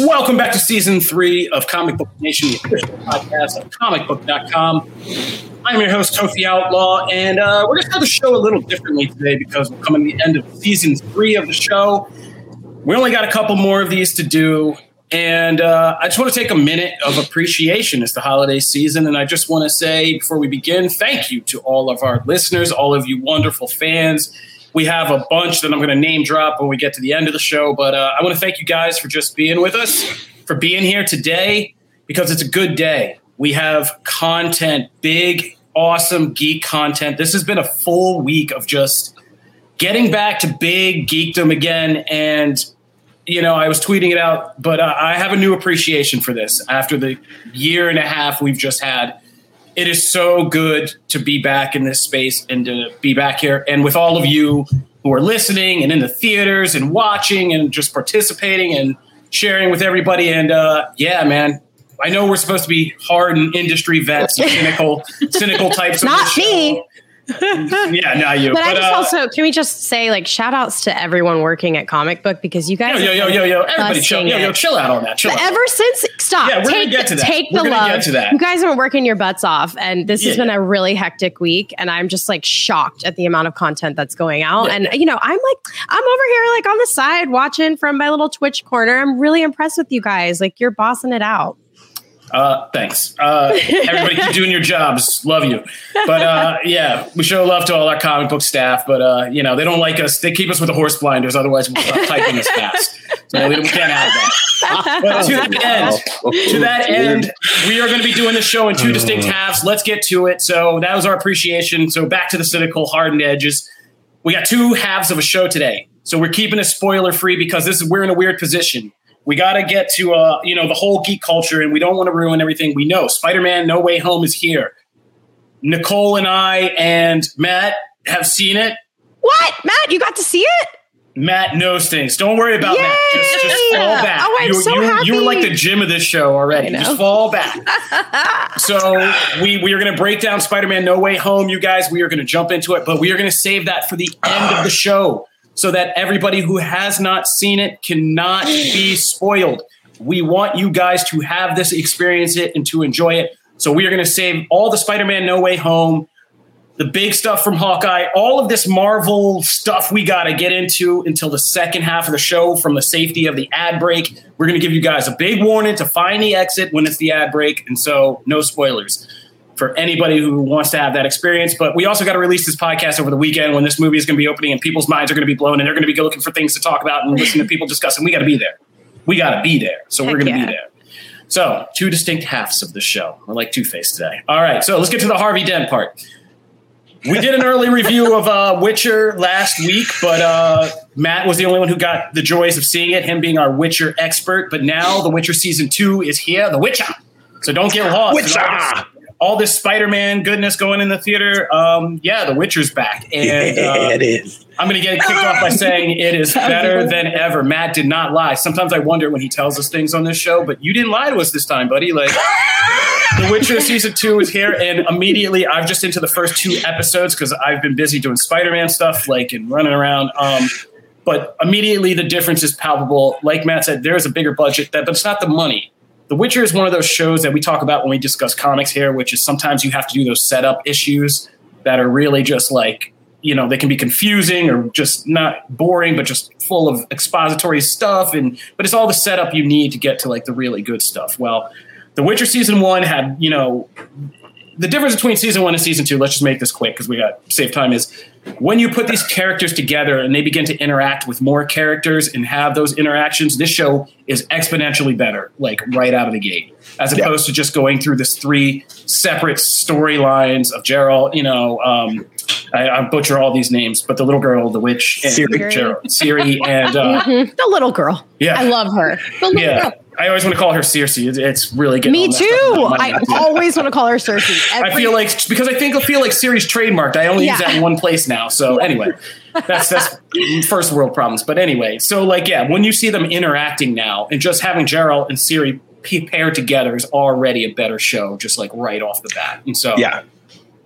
Welcome back to season three of Comic Book Nation, the official podcast of comicbook.com. I'm your host, Kofi Outlaw, and uh, we're going to start the show a little differently today because we're coming to the end of season three of the show. We only got a couple more of these to do, and uh, I just want to take a minute of appreciation. It's the holiday season, and I just want to say before we begin, thank you to all of our listeners, all of you wonderful fans. We have a bunch that I'm going to name drop when we get to the end of the show, but uh, I want to thank you guys for just being with us, for being here today, because it's a good day. We have content, big, awesome geek content. This has been a full week of just getting back to big geekdom again. And, you know, I was tweeting it out, but uh, I have a new appreciation for this after the year and a half we've just had. It is so good to be back in this space and to be back here. And with all of you who are listening and in the theaters and watching and just participating and sharing with everybody. And uh, yeah, man, I know we're supposed to be hard and industry vets, and cynical, cynical types. Not me. show. yeah, now you. But, I just uh, also can we just say like shout outs to everyone working at comic book because you guys yo, yo, yo, yo, yo, everybody, chill, yo, yo, chill out on that. Chill out. Ever since stop, Yeah, we're gonna take get to that. take We're the gonna love. get to that. You guys have been working your butts off, and this has Yeah. been a really hectic week. And I'm just like shocked at the amount of content that's going out. Yeah. And you know, I'm like, I'm over here like on the side watching from my little Twitch corner. I'm really impressed with you guys. Like you're bossing it out. Uh, thanks. Uh, everybody keep doing your jobs. Love you. But uh, yeah, we show love to all our comic book staff. But uh, you know, they don't like us. They keep us with the horse blinders. Otherwise, we'll stop typing as fast. So we, we can't have that. But to that end, to that end, we are going to be doing the show in two distinct halves. Let's get to it. So that was our appreciation. So back to the cynical, hardened edges. We got two halves of a show today. So we're keeping it spoiler free because this is we're in a weird position. We got to get to uh, you know the whole geek culture, and we don't want to ruin everything. We know Spider-Man: No Way Home is here. Nicole and I and Matt have seen it. What, Matt? You got to see it? Matt knows things. Don't worry about Matt. Just, just fall back. Oh, I'm you, so you, you were like the gym of this show already. Just fall back. so we we are going to break down Spider-Man: No Way Home, you guys. We are going to jump into it, but we are going to save that for the end of the show so that everybody who has not seen it cannot be spoiled. We want you guys to have this, experience it, and to enjoy it. So we are going to save all the Spider-Man: No Way Home the big stuff from Hawkeye, all of this Marvel stuff we got to get into until the second half of the show from the safety of the ad break. We're going to give you guys a big warning to find the exit when it's the ad break. And so, no spoilers for anybody who wants to have that experience. But we also got to release this podcast over the weekend when this movie is going to be opening and people's minds are going to be blown and they're going to be looking for things to talk about and listen to people discuss. discussing. We got to be there. We got to be there. So, we're going to yeah. be there. So, two distinct halves of the show. We're like Two Face today. All right. So, let's get to the Harvey Dent part. We did an early review of uh, Witcher last week, but uh, Matt was the only one who got the joys of seeing it, him being our Witcher expert. But now The Witcher season two is here, The Witcher. So don't get lost. Witcher! All this, Spider-Man goodness going in the theater. Um, yeah, The Witcher's back, and yeah, uh, it is. I'm going to get kicked off by saying it is better than ever. Matt did not lie. Sometimes I wonder when he tells us things on this show, but you didn't lie to us this time, buddy. Like. The Witcher season two is here, and immediately I've just into the first two episodes because I've been busy doing Spider-Man stuff, like and running around. Um, but immediately the difference is palpable. Like Matt said, there is a bigger budget, that, but it's not the money. The Witcher is one of those shows that we talk about when we discuss comics here, which is sometimes you have to do those setup issues that are really just like you know they can be confusing or just not boring but just full of expository stuff. And but it's all the setup you need to get to like the really good stuff. Well the witcher season one had you know the difference between season one and season two let's just make this quick because we got save time is when you put these characters together and they begin to interact with more characters and have those interactions this show is exponentially better like right out of the gate as opposed yeah. to just going through this three separate storylines of geralt you know um, I, I, butcher all these names, but the little girl, the witch, and Ciri, Geralt, Ciri, and uh, mm-hmm. the little girl. Yeah, I love her. The little yeah. Girl. I always want to call her Circe. It's really good. Me too. I always want to call her Circe. Every- I feel like because I think I feel like Ciri's trademarked. I only yeah. use that in one place now. So anyway, that's that's first world problems. But anyway, so like yeah, when you see them interacting now and just having Geralt and Ciri paired together is already a better show, just like right off the bat. And so yeah,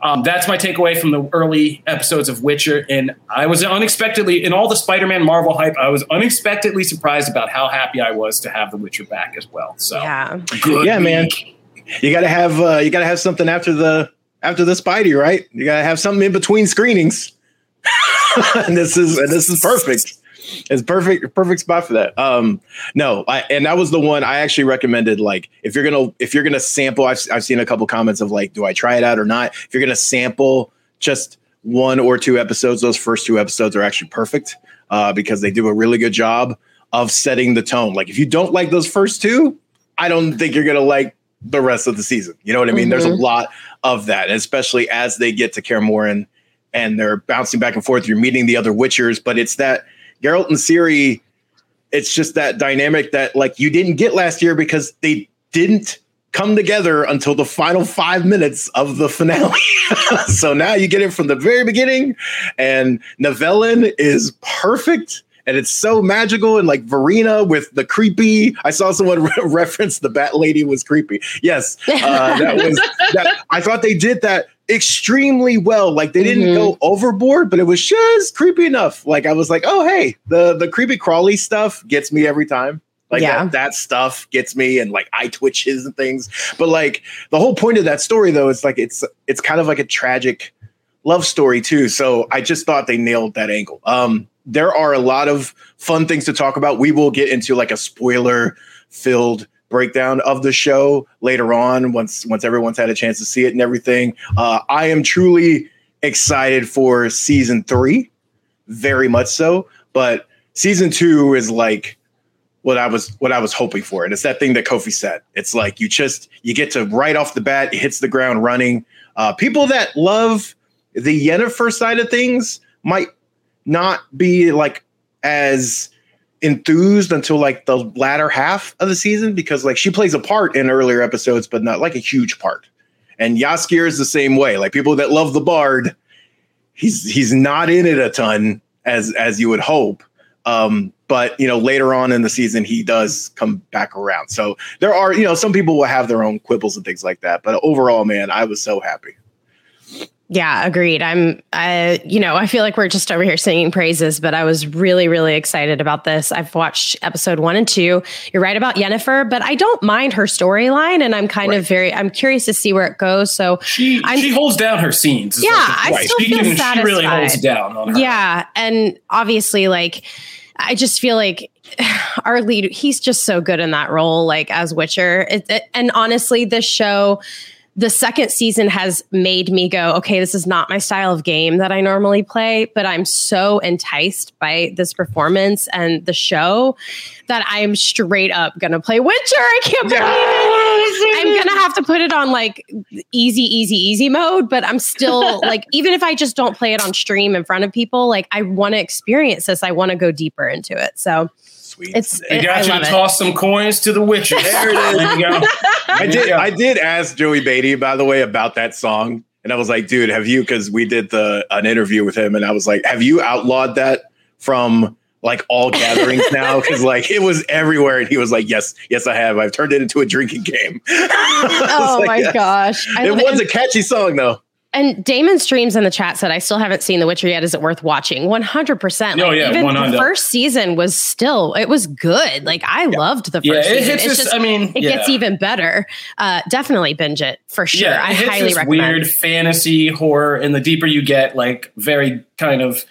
um, that's my takeaway from the early episodes of Witcher. And I was unexpectedly, in all the Spider Man Marvel hype, I was unexpectedly surprised about how happy I was to have The Witcher back as well. So, yeah, yeah, week. man. You got to have uh, you got to have something after the after the Spidey, right? You got to have something in between screenings. and this is and this is perfect it's perfect perfect spot for that um no I, and that was the one i actually recommended like if you're gonna if you're gonna sample I've, I've seen a couple comments of like do i try it out or not if you're gonna sample just one or two episodes those first two episodes are actually perfect uh, because they do a really good job of setting the tone like if you don't like those first two i don't think you're gonna like the rest of the season you know what i mean mm-hmm. there's a mm-hmm. lot of that especially as they get to Kaer Morhen and they're bouncing back and forth you're meeting the other witchers but it's that Geralt and Ciri, it's just that dynamic that like you didn't get last year because they didn't come together until the final five minutes of the finale. so now you get it from the very beginning, and Nivellen is perfect. And it's so magical and like Vereena with the creepy. I saw someone re- reference the Bat Lady was creepy. Yes, uh, that was. That, I thought they did that extremely well. Like they didn't mm-hmm. go overboard, but it was just creepy enough. Like I was like, oh hey, the the creepy crawly stuff gets me every time. Like yeah. that, that stuff gets me and like eye twitches and things. But like the whole point of that story though is like it's it's kind of like a tragic love story too. So I just thought they nailed that angle. Um there are a lot of fun things to talk about. We will get into like a spoiler filled breakdown of the show later on once once everyone's had a chance to see it and everything. Uh, I am truly excited for season three, very much so. But season two is like what I was what I was hoping for, and it's that thing that Kofi said. It's like you just you get to right off the bat, it hits the ground running. Uh, people that love the Yennefer side of things might not be like as enthused until like the latter half of the season because like she plays a part in earlier episodes, but not like a huge part. And Jaskier is the same way. Like people that love the Bard, he's he's not in it a ton as as you would hope. Um, but you know, later on in the season, he does come back around. So there are, you know, some people will have their own quibbles and things like that. But overall, man, I was so happy. Yeah, agreed. I'm, I, you know, I feel like we're just over here singing praises, but I was really, really excited about this. I've watched episode one and two. You're right about Yennefer, but I don't mind her storyline, and I'm kind right. of very, I'm curious to see where it goes. So she I'm, she holds down her scenes. Yeah, I still she feel can, satisfied. She really holds down on her. Yeah, and obviously, like, I just feel like our lead, he's just so good in that role, like as Witcher. It, it, and honestly, this show the second season has made me go, okay, this is not my style of game that I normally play, but I'm so enticed by this performance and the show that I'm straight up gonna play Witcher. I can't believe it. I'm gonna have to put it on like easy, easy, easy mode, but I'm still like, even if I just don't play it on stream in front of people, like I want to experience this. I want to go deeper into it. So sweet. It's they got you to toss some coins to the Witcher. There it is. there you go. I did. I did ask Joey Batey, by the way, about that song, and I was like, "Dude, have you?" Because we did the an interview with him, and I was like, "Have you outlawed that from?" like all gatherings now because like it was everywhere and he was like yes yes i have i've turned it into a drinking game oh like, my gosh I it was it. a catchy song though And Damon Streams in the chat said, I still haven't seen The Witcher yet. Is it worth watching? 100%. Oh, yeah, Even 100. the first season was still, it was good. Like, I loved the first Yeah, it season. It's this. just- I mean, it yeah. gets even better. Uh, definitely binge it for sure. Yeah, I highly recommend. weird fantasy horror, and the deeper you get, like very kind of.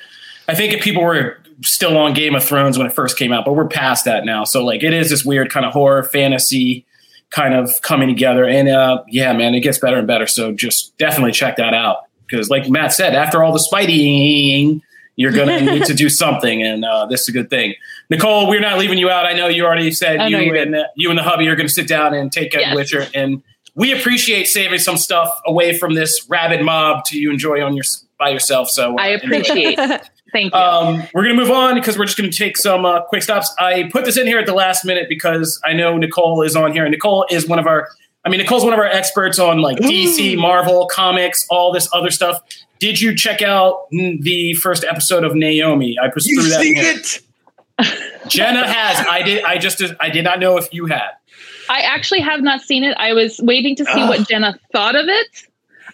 I think if people were still on Game of Thrones when it first came out, but we're past that now. So like, it is this weird kind of horror fantasy kind of coming together, and uh, yeah, man, it gets better and better. So just definitely check that out because, like Matt said, after all the Spideying, you're gonna need to do something, and uh, this is a good thing. Nicole, we're not leaving you out. I know you already said Oh, you no, and uh, you and the hubby are going to sit down and take a Yes. Witcher, and we appreciate saving some stuff away from this rabid mob to you enjoy on your by yourself. So uh, I anyway. appreciate. Thank you. Um, we're going to move on because we're just going to take some uh, quick stops. I put this in here at the last minute because I know Nicole is on here, and Nicole is one of our. I mean, Nicole's one of our experts on like DC, Marvel, comics, all this other stuff. Did you check out the first episode of Naomi? I just You threw that. see in it? Jenna has. I did. I just. I did not know if you had. I actually have not seen it. I was waiting to see Ugh. what Jenna thought of it.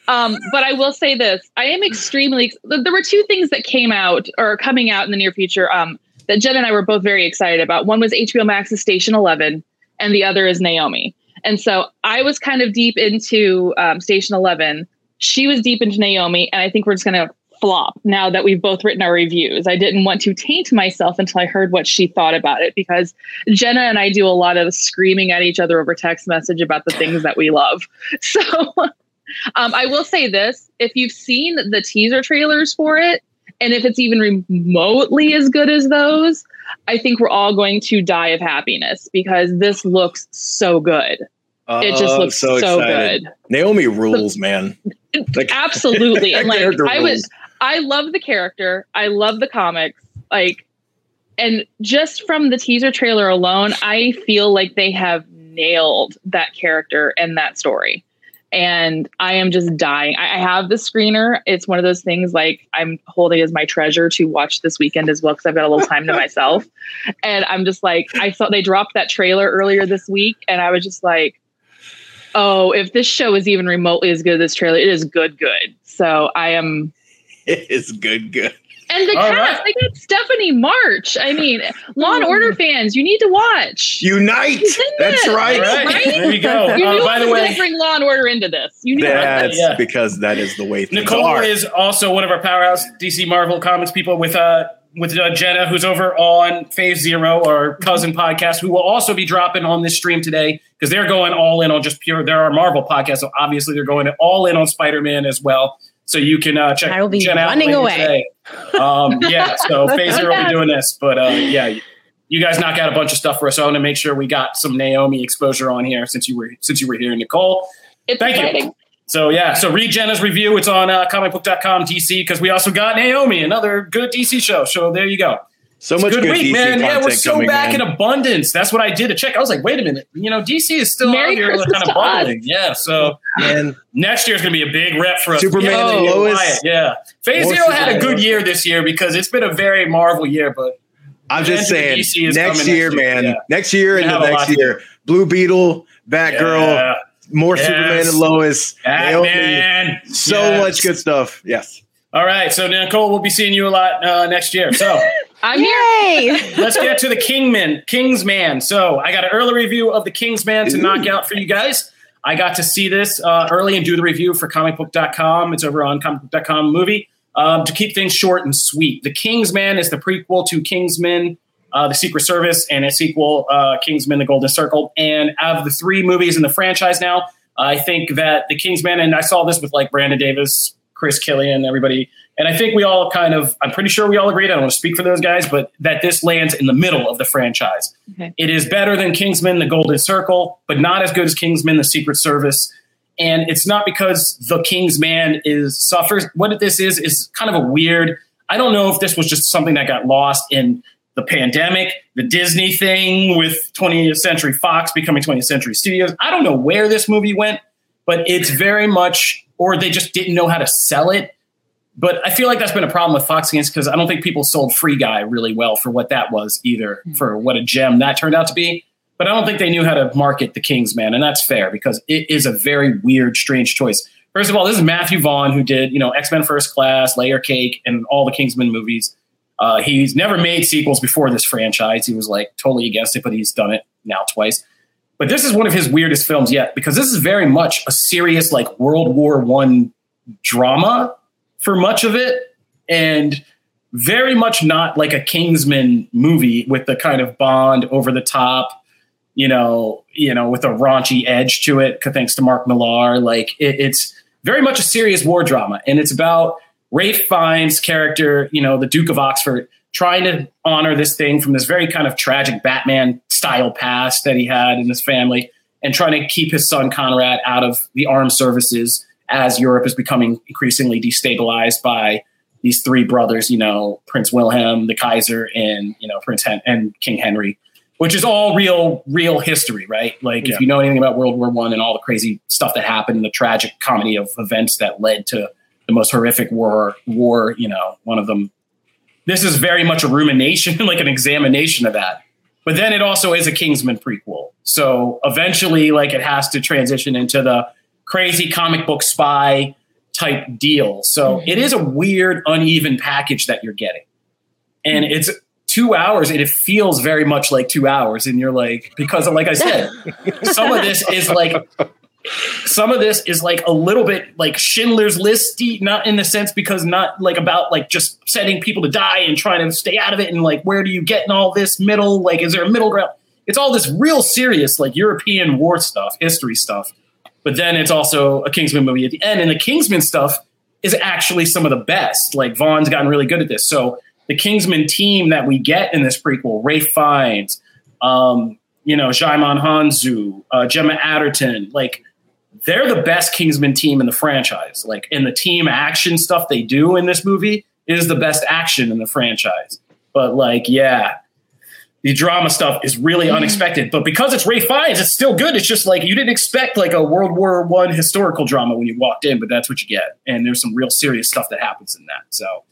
Um, but I will say this: I am extremely. There were two things that came out or coming out in the near future um, that Jenna and I were both very excited about. One was HBO Max's Station Eleven, and the other is Naomi. And so I was kind of deep into um, Station Eleven. She was deep into Naomi, and I think we're just going to flop now that we've both written our reviews. I didn't want to taint myself until I heard what she thought about it because Jenna and I do a lot of screaming at each other over text message about the things that we love. So um, I will say this if you've seen the teaser trailers for it, and if it's even remotely as good as those, I think we're all going to die of happiness because this looks so good. It just Oh, looks so, excited. good. Naomi rules, man. Like, Absolutely. and like I was. I love the character. I love the comics. Like and just from the teaser trailer alone, I feel like they have nailed that character and that story. And I am just dying. I, I have the screener. It's one of those things like I'm holding as my treasure to watch this weekend as well because I've got a little time to myself. And I'm just like, I thought they dropped that trailer earlier this week, and I was just like, oh, if this show is even remotely as good as this trailer, it is good, good. So I am. it's good, good. And the All cast, right. they got Stephanie March. I mean, Law and Order fans, you need to watch. Unite. That's it. right. All right, Right? there you go. You Uh, knew by the going way, to bring Law and Order into this. You knew that. That's Yeah. because that is the way things Nicole are. is also one of our powerhouse DC Marvel comics people with uh with uh, Jenna, who's over on Phase Zero, our cousin podcast, who will also be dropping on this stream today because they're going all in on just pure. They're our Marvel podcast, so obviously they're going all in on Spider Man as well. So you can uh, check I will be Jenna out running later away. Um, yeah, so Phase Zero will be doing this, but uh, yeah. You guys knock out a bunch of stuff for us. So I want to make sure we got some Naomi exposure on here since you were since you were here, Nicole. It's Thank you. So yeah, so read Jenna's review. It's on uh, comicbook.com DC because we also got Naomi, another good DC show. So there you go. So much good, good, week, DC man. Yeah, we're so coming, back man. in abundance. That's what I did to check. I was like, wait a minute, you know, DC is still Merry out here Christmas kind of to us. Yeah, so Man, next year's gonna be a big rep for us. Superman yeah, and yeah, Lois. Yeah, Phase More Zero had a good year this year because it's been a very Marvel year, but I'm just saying, DC is next year, next year, man. yeah. Next year and the have a lot next year. Blue Beetle, Batgirl, yeah, more Yes. Superman and Lois. Naomi, Batman. so Yes. much good stuff. Yes. All right, so Nicole, we'll be seeing you a lot uh, next year. So. I'm here. Let's get to the Kingman, Kingsman. So I got an early review of the Kingsman to knock out for you guys. I got to see this uh, early and do the review for comicbook.com. It's over on comicbook.com movie. Um, to keep things short and sweet, The King's Man is the prequel to Kingsman, uh, The Secret Service, and a sequel, uh, Kingsman, The Golden Circle. And out of the three movies in the franchise now, I think that The King's Man, and I saw this with like Brandon Davis, Chris Killian, everybody. And I think we all kind of, I'm pretty sure we all agreed. I don't want to speak for those guys, but that this lands in the middle of the franchise. Okay. It is better than Kingsman, The Golden Circle, but not as good as Kingsman, The Secret Service. And it's not because the Kingsman is suffers. What this is is kind of a weird. I don't know if this was just something that got lost in the pandemic, the Disney thing with 20th Century Fox becoming 20th Century Studios. I don't know where this movie went, but it's very much, or they just didn't know how to sell it. But I feel like that's been a problem with Fox Games because I don't think people sold Free Guy really well for what that was either, for what a gem that turned out to be. But I don't think they knew how to market the Kingsman, and that's fair because it is a very weird, strange choice. First of all, this is Matthew Vaughn who did you know X Men First Class, Layer Cake, and all the Kingsman movies. Uh, he's never made sequels before this franchise. He was like totally against it, but he's done it now twice. But this is one of his weirdest films yet because this is very much a serious like World War One drama for much of it, and very much not like a Kingsman movie with the kind of Bond over the top, you know, you know, with a raunchy edge to it. Thanks to Mark Millar, like it, it's very much a serious war drama, and it's about Ralph Fiennes' character, you know, the Duke of Oxford, trying to honor this thing from this very kind of tragic Batman style past that he had in his family, and trying to keep his son Conrad out of the armed services as Europe is becoming increasingly destabilized by these three brothers, you know, Prince Wilhelm, the Kaiser, and you know Prince Hen- and King Henry, which is all real, real history, right? Like yeah. if you know anything about World War One and all the crazy stuff that happened, and the tragic comedy of events that led to the most horrific war, war, you know, one of them. This is very much a rumination, like an examination of that. But then it also is a Kingsman prequel. So eventually, like it has to transition into the crazy comic book spy type deal. So mm-hmm. it is a weird, uneven package that you're getting. And mm-hmm. it's two hours and it feels very much like two hours. And you're like, because like I said, some of this is like some of this is like a little bit like Schindler's Listy, not in the sense because not like about like just sending people to die and trying to stay out of it and like where do you get in all this middle? Like, is there a middle ground? It's all this real serious like European war stuff, history stuff. But then it's also a Kingsman movie at the end, and the Kingsman stuff is actually some of the best. Like Vaughn's gotten really good at this. So the Kingsman team that we get in this prequel, Ralph Fiennes, um, you know, Djimon Hounsou, uh, Gemma Arterton, like they're the best Kingsman team in the franchise. Like in the team action stuff they do in this movie is the best action in the franchise. But like, yeah, the drama stuff is really mm-hmm. unexpected. But because it's Ralph Fiennes, it's still good. It's just like you didn't expect like a World War One historical drama when you walked in, but that's what you get. And there's some real serious stuff that happens in that. So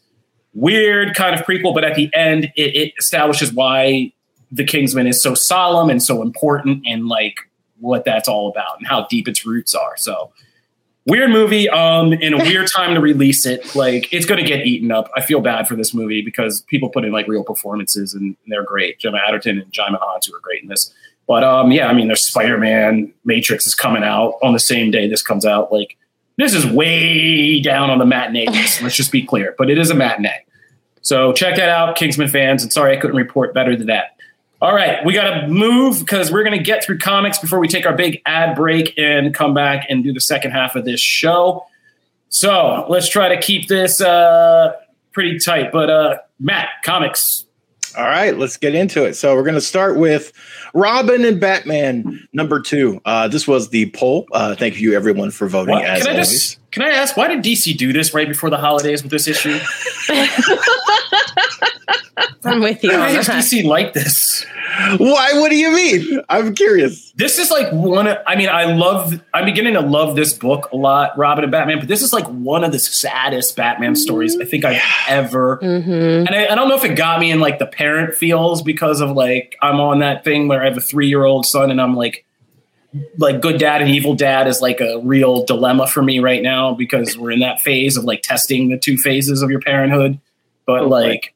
weird kind of prequel, but at the end, it, it establishes why the Kingsman is so solemn and so important and like what that's all about and how deep its roots are. So weird movie um in a weird time to release it. Like it's going to get eaten up. I feel bad for this movie because people put in like real performances and, they're great. Gemma arterton and Djimon Hounsou are great in this. But um yeah i mean there's spider-man matrix is coming out on the same day this comes out. Like this is way down on the matinee list let's just be clear but it is a matinee. So check that out kingsman fans and sorry i couldn't report better than that all right, we got to move because we're going to get through comics before we take our big ad break and come back and do the second half of this show. So let's try to keep this uh, pretty tight. But uh, Matt, comics. All right, let's get into it. So we're going to start with Robin and Batman number two. Uh, this was the poll. Uh, thank you, everyone, for voting. What? As can I always. Just, can I ask why did DC do this right before the holidays with this issue? I'm with you. Why does DC like this? Why? What do you mean? I'm curious. This is like one of, I mean, I love, I'm beginning to love this book a lot, Robin and Batman, but this is like one of the saddest Batman stories I think I've ever. Mm-hmm. And I, I, don't know if it got me in like the parent feels because of like, I'm on that thing where I have a three year old son and I'm like, like good dad and evil dad is like a real dilemma for me right now because we're in that phase of like testing the two phases of your parenthood. But oh, like,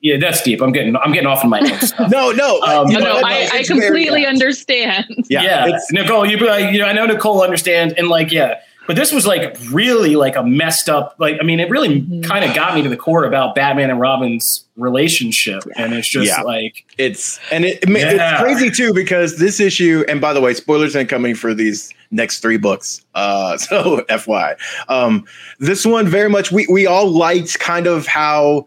yeah, that's deep. I'm getting I'm getting off in my own no, no, um, no, no. I, I completely understand. Yeah, yeah. Nicole, you, you know, I know Nicole understands, and like, yeah, but this was like really like a messed up. Like, I mean, it really mm-hmm. kind of got me to the core about Batman and Robin's relationship, and it's just yeah. like it's and it, yeah. it's crazy too because this issue. And by the way, spoilers ain't incoming for these next three books. Uh, so FY, um, this one very much we we all liked kind of how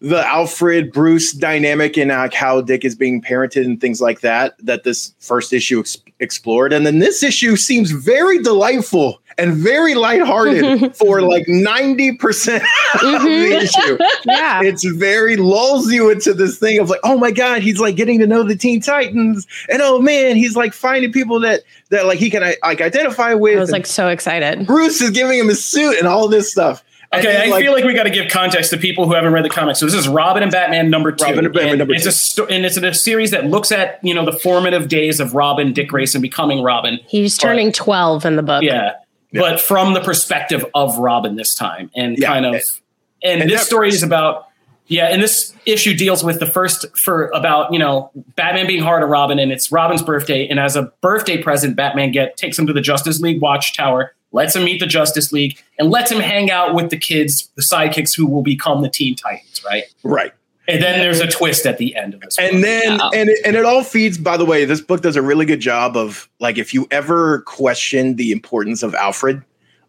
the Alfred Bruce dynamic and uh, how Dick is being parented and things like that that this first issue ex- explored, and then this issue seems very delightful and very lighthearted for like ninety percent of mm-hmm. the issue. yeah, it's very lulls you into this thing of like, oh my god, he's like getting to know the Teen Titans, and oh man, he's like finding people that that like he can like identify with. I was like so excited. Bruce is giving him a suit and all this stuff. Okay, I like, feel like we got to give context to people who haven't read the comics. So this is Robin and Batman number two. Robin and Batman number it's two. A sto- and it's a series that looks at you know the formative days of Robin, Dick Grayson becoming Robin. He's turning but, twelve in the book. Yeah, Yeah. but from the perspective of Robin this time, and Yeah. kind of, and, And this that- story is about. Yeah, and this issue deals with the first for about you know Batman being hard on Robin, and it's Robin's birthday, and as a birthday present, Batman get takes him to the Justice League Watchtower, lets him meet the Justice League, and lets him hang out with the kids, the sidekicks who will become the Teen Titans, right? Right. And then there's a twist at the end of this. And book. then Yeah. and it, and it all feeds by the way this book does a really good job of like if you ever question the importance of Alfred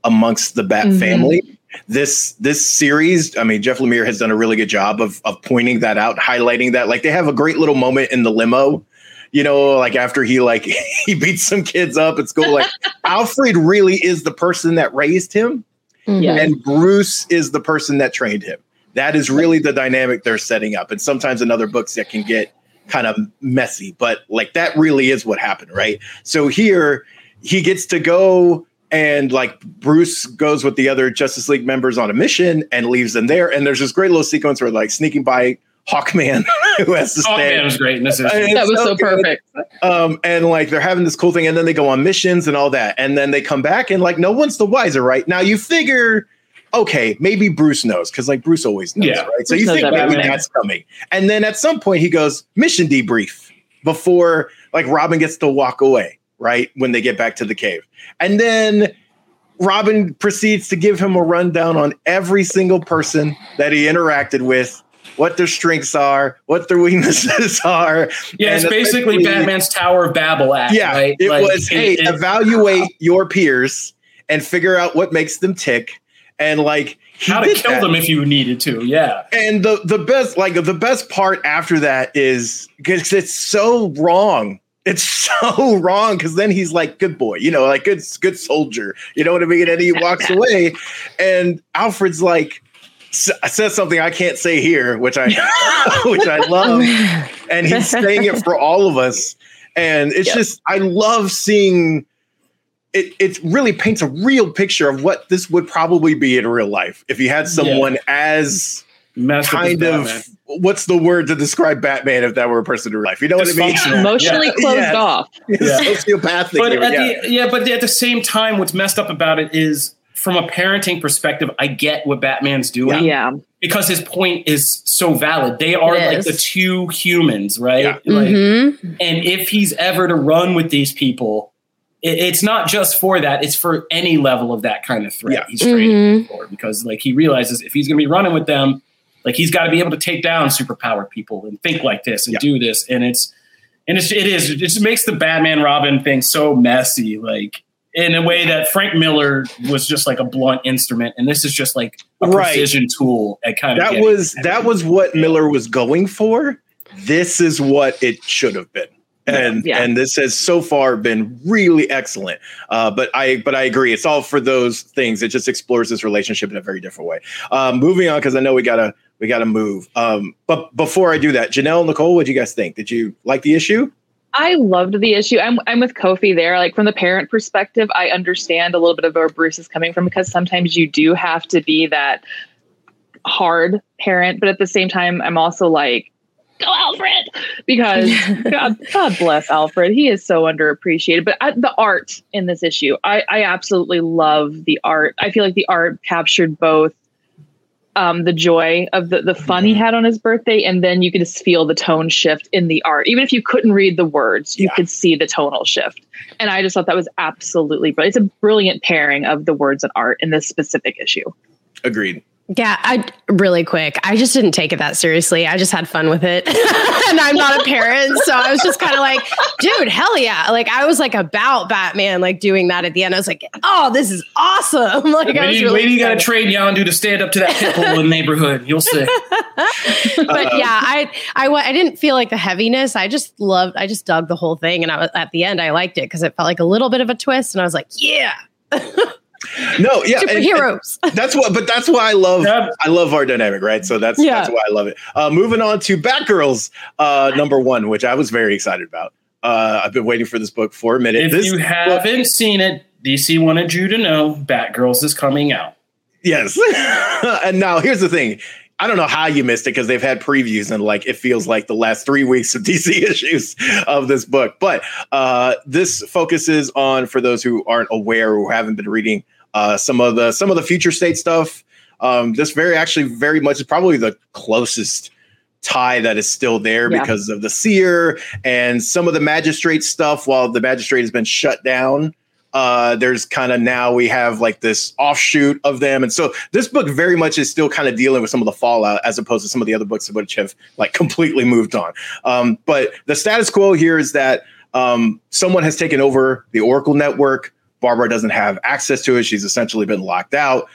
amongst the Bat Mhm. family this this series I mean Jeff Lemire has done a really good job of of pointing that out highlighting that like they have a great little moment in the limo you know like after he like he beats some kids up at school like Alfred really is the person that raised him mm-hmm. Yeah. and Bruce is the person that trained him. That is really the dynamic they're setting up. And sometimes in other books that can get kind of messy, but like that really is what happened, right? So here he gets to go and like Bruce goes with the other Justice League members on a mission and leaves them there. And there's this great little sequence where like sneaking by Hawkman who has to Oh stay. man, it was great. And this is It's that was so good. perfect. Um, and like they're having this cool thing, and then they go on missions and all that, and then they come back, and like no one's the wiser, right? Now you figure, okay, maybe Bruce knows because like Bruce always knows, Yeah. right? So Bruce you knows think maybe everything. that's coming, and then at some point he goes mission debrief before like Robin gets to walk away, right? When they get back to the cave, and then. Robin proceeds to give him a rundown on every single person that he interacted with, what their strengths are, what their weaknesses are, yeah, it's basically Batman's Tower of Babel act. yeah, right? it Like, was. it- hey, it- evaluate your peers and figure out what makes them tick, and like how to kill that. them if you needed to. Yeah, And the the best, like the best part after that is because it's so wrong. It's so wrong because then he's like, "Good boy," you know, like good good soldier. You know what I mean? And he walks away, and Alfred's like. S- uh, Says something I can't say here, which I which I love, and he's saying it for all of us. And it's Yep. just I love seeing it. It really paints a real picture of what this would probably be in real life if you had someone as messed up kind of Batman. what's the word to describe Batman if that were a person in real life? You know what I mean? Emotionally Yeah. closed Yes. off. Yeah. Sociopathic. But here, at yeah. the yeah, but at the same time, what's messed up about it is from a parenting perspective, I get what Batman's doing Yeah. because his point is so valid. They are It like is. the two humans, right? Yeah. Like, Mhm. and if he's ever to run with these people, it, it's not just for that; it's for any level of that kind of threat. Yeah. He's training Mhm. for because, like, he realizes if he's going to be running with them, like he's got to be able to take down superpowered people and think like this and Yeah. do this, and it's and it's it is it just makes the Batman Robin thing so messy, like in a way that Frank Miller was just like a blunt instrument, and this is just like a Right. precision tool at kind of that was that was what Miller was going for. This is what it should have been. And Yeah. and this has so far been really excellent. Uh, but I but I agree. It's all for those things. It just explores this relationship in a very different way. Um, moving on because I know we gotta we gotta move. Um, but before I do that, Janelle, Nicole, what do you guys think? Did you like the issue? I loved the issue. I'm I'm with Kofi there. Like from the parent perspective, I understand a little bit of where Bruce is coming from because sometimes you do have to be that hard parent, but at the same time, I'm also like, go Alfred, because God, God bless Alfred. He is so underappreciated. But I, the art in this issue, I, I absolutely love the art. I feel like the art captured both um, the joy of the, the fun he had on his birthday, and then you could just feel the tone shift in the art. Even if you couldn't read the words, you Yeah. could see the tonal shift. And I just thought that was absolutely brilliant. It's a brilliant pairing of the words and art in this specific issue. Agreed. Yeah, I really quick. I just didn't take it that seriously. I just had fun with it. and I'm not a parent, so I was just kind of like, dude, hell yeah. Like I was like about Batman like doing that at the end. I was like, "Oh, this is awesome." Like I was you, really wait, you got to train Yondu to stand up to that pit bull in the neighborhood. You'll see. Uh, but yeah, I I I didn't feel like the heaviness. I just loved I just dug the whole thing and I was at the end I liked it cuz it felt like a little bit of a twist and I was like, "Yeah, No, yeah, and- and superheroes." that's what. But that's why I love. Yeah. I love our dynamic, right? So that's Yeah. that's why I love it. Uh, moving on to Batgirls, uh, number one, which I was very excited about. Uh, I've been waiting for this book for a minute. If this you haven't seen it, DC wanted you to know Batgirls is coming out. yes. and now here's the thing. I don't know how you missed it because they've had previews and like it feels like the last three weeks of DC issues of this book. But uh, this focuses on for those who aren't aware or haven't been reading uh, some of the some of the future state stuff. Um, this very actually very much is probably the closest tie that is still there yeah. because of the seer and some of the magistrate stuff while the magistrate has been shut down uh, there's kind of now we have like this offshoot of them. And so this book very much is still kind of dealing with some of the fallout as opposed to some of the other books which have like completely moved on. Um, but the status quo here is that um, someone has taken over the Oracle network. Barbara doesn't have access to it. She's essentially been locked out.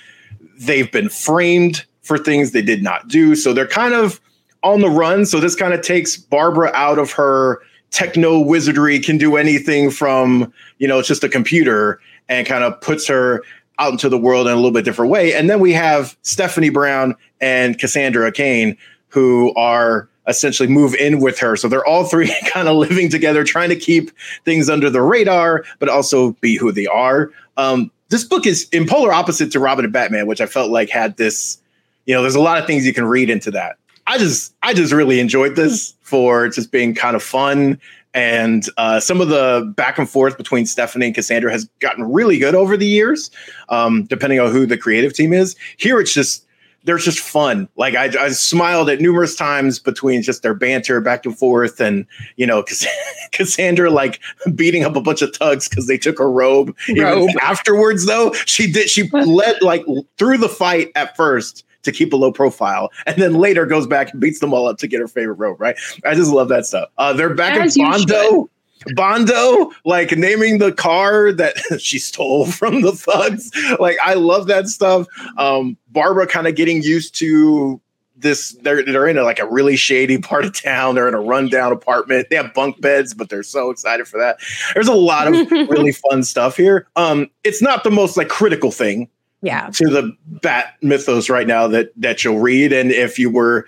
They've been framed for things they did not do. So they're kind of on the run. So this kind of takes Barbara out of her techno wizardry can do anything from you know it's just a computer and kind of puts her out into the world in a little bit different way. And then we have stephanie brown and cassandra cain who are essentially move in with her. So they're all three kind of living together trying to keep things under the radar but also be who they are. Um, this book is in polar opposite to robin and batman which i felt like had this you know there's a lot of things you can read into that I just I just really enjoyed this for just being kind of fun. And uh, some of the back and forth between Stephanie and Cassandra has gotten really good over the years, um, depending on who the creative team is. Here, it's just they're just fun. Like I, I smiled at numerous times between just their banter back and forth, and you know, Cassandra like beating up a bunch of thugs because they took her robe. robe. afterwards, though, she did. She led like through the fight at first to keep a low profile, and then later goes back and beats them all up to get her favorite rope. Right? I just love that stuff. Uh, they're back As in Bondo. Bondo, like naming the car that she stole from the thugs. Like, I love that stuff. Um, Barbara kind of getting used to this. They're, they're in a, like a really shady part of town. They're in a rundown apartment. They have bunk beds, but they're so excited for that. There's a lot of really fun stuff here. Um, it's not the most like critical thing yeah. to the bat mythos right now that that you'll read. And if you were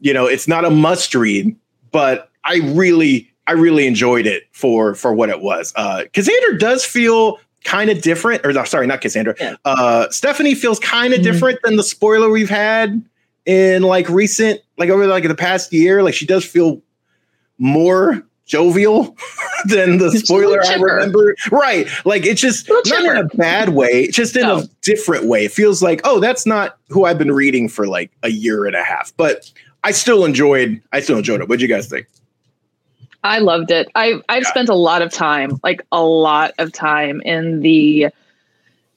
you know it's not a must read but i really i really enjoyed it for for what it was. Uh cassandra does feel kind of different or no, sorry not cassandra. Yeah. uh stephanie feels kind of mm-hmm. different than the spoiler we've had in like recent like over like the past year. Like she does feel more jovial than the spoiler I remember. Right. Like it's just not in a bad way, just in no. a different way. It feels like, oh, that's not who I've been reading for like a year and a half. But I still enjoyed I still enjoyed it. What'd you guys think? I loved it. I I've yeah. spent a lot of time, like a lot of time in the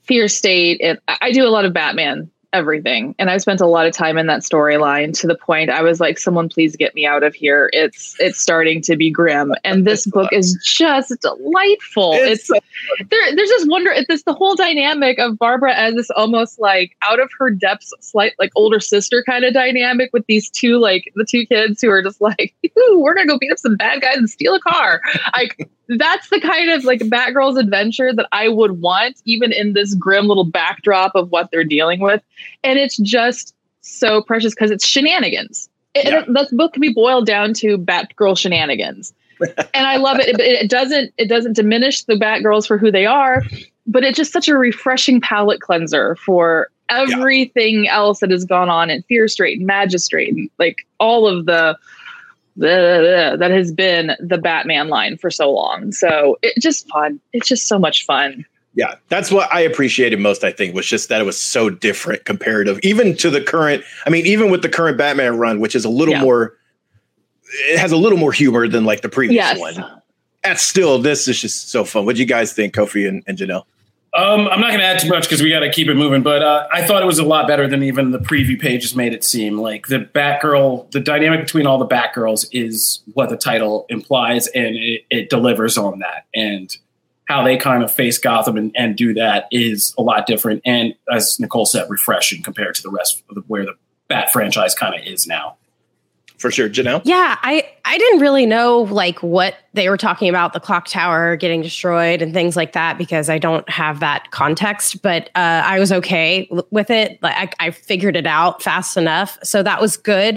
fear state. It, I do a lot of Batman everything. And I spent a lot of time in that storyline to the point I was like, someone please get me out of here. It's it's starting to be grim. And this book is just delightful. It's, it's there, there's this wonder it's this the whole dynamic of Barbara as this almost like out of her depths, slight like older sister kind of dynamic with these two like the two kids who are just like, we're gonna go beat up some bad guys and steal a car. Like that's the kind of like Batgirl's adventure that I would want, even in this grim little backdrop of what they're dealing with. And it's just so precious because it's shenanigans. It, yeah. this book can be boiled down to Batgirl shenanigans. and I love it. it. It doesn't it doesn't diminish the Batgirls for who they are, but it's just such a refreshing palate cleanser for everything yeah. else that has gone on in Fear State and Magistrate and like all of the that has been the Batman line for so long. So it's just fun. It's just so much fun. Yeah, that's what I appreciated most. I think was just that it was so different comparative, even to the current. I mean, even with the current Batman run, which is a little yeah. more, it has a little more humor than like the previous yes. one. That's still this is just so fun. What do you guys think, Kofi and, and Janelle? Um, I'm not going to add too much because we got to keep it moving. But uh, I thought it was a lot better than even the preview pages made it seem. Like the Batgirl, the dynamic between all the Batgirls is what the title implies, and it, it delivers on that. And how they kind of face Gotham and, and, do that is a lot different. And as Nicole said, refreshing compared to the rest of the, where the Bat franchise kind of is now for sure. Janelle? Yeah, I, I didn't really know like what they were talking about, the clock tower getting destroyed and things like that, because I don't have that context, but uh, I was okay with it. Like I, I, figured it out fast enough. So that was good.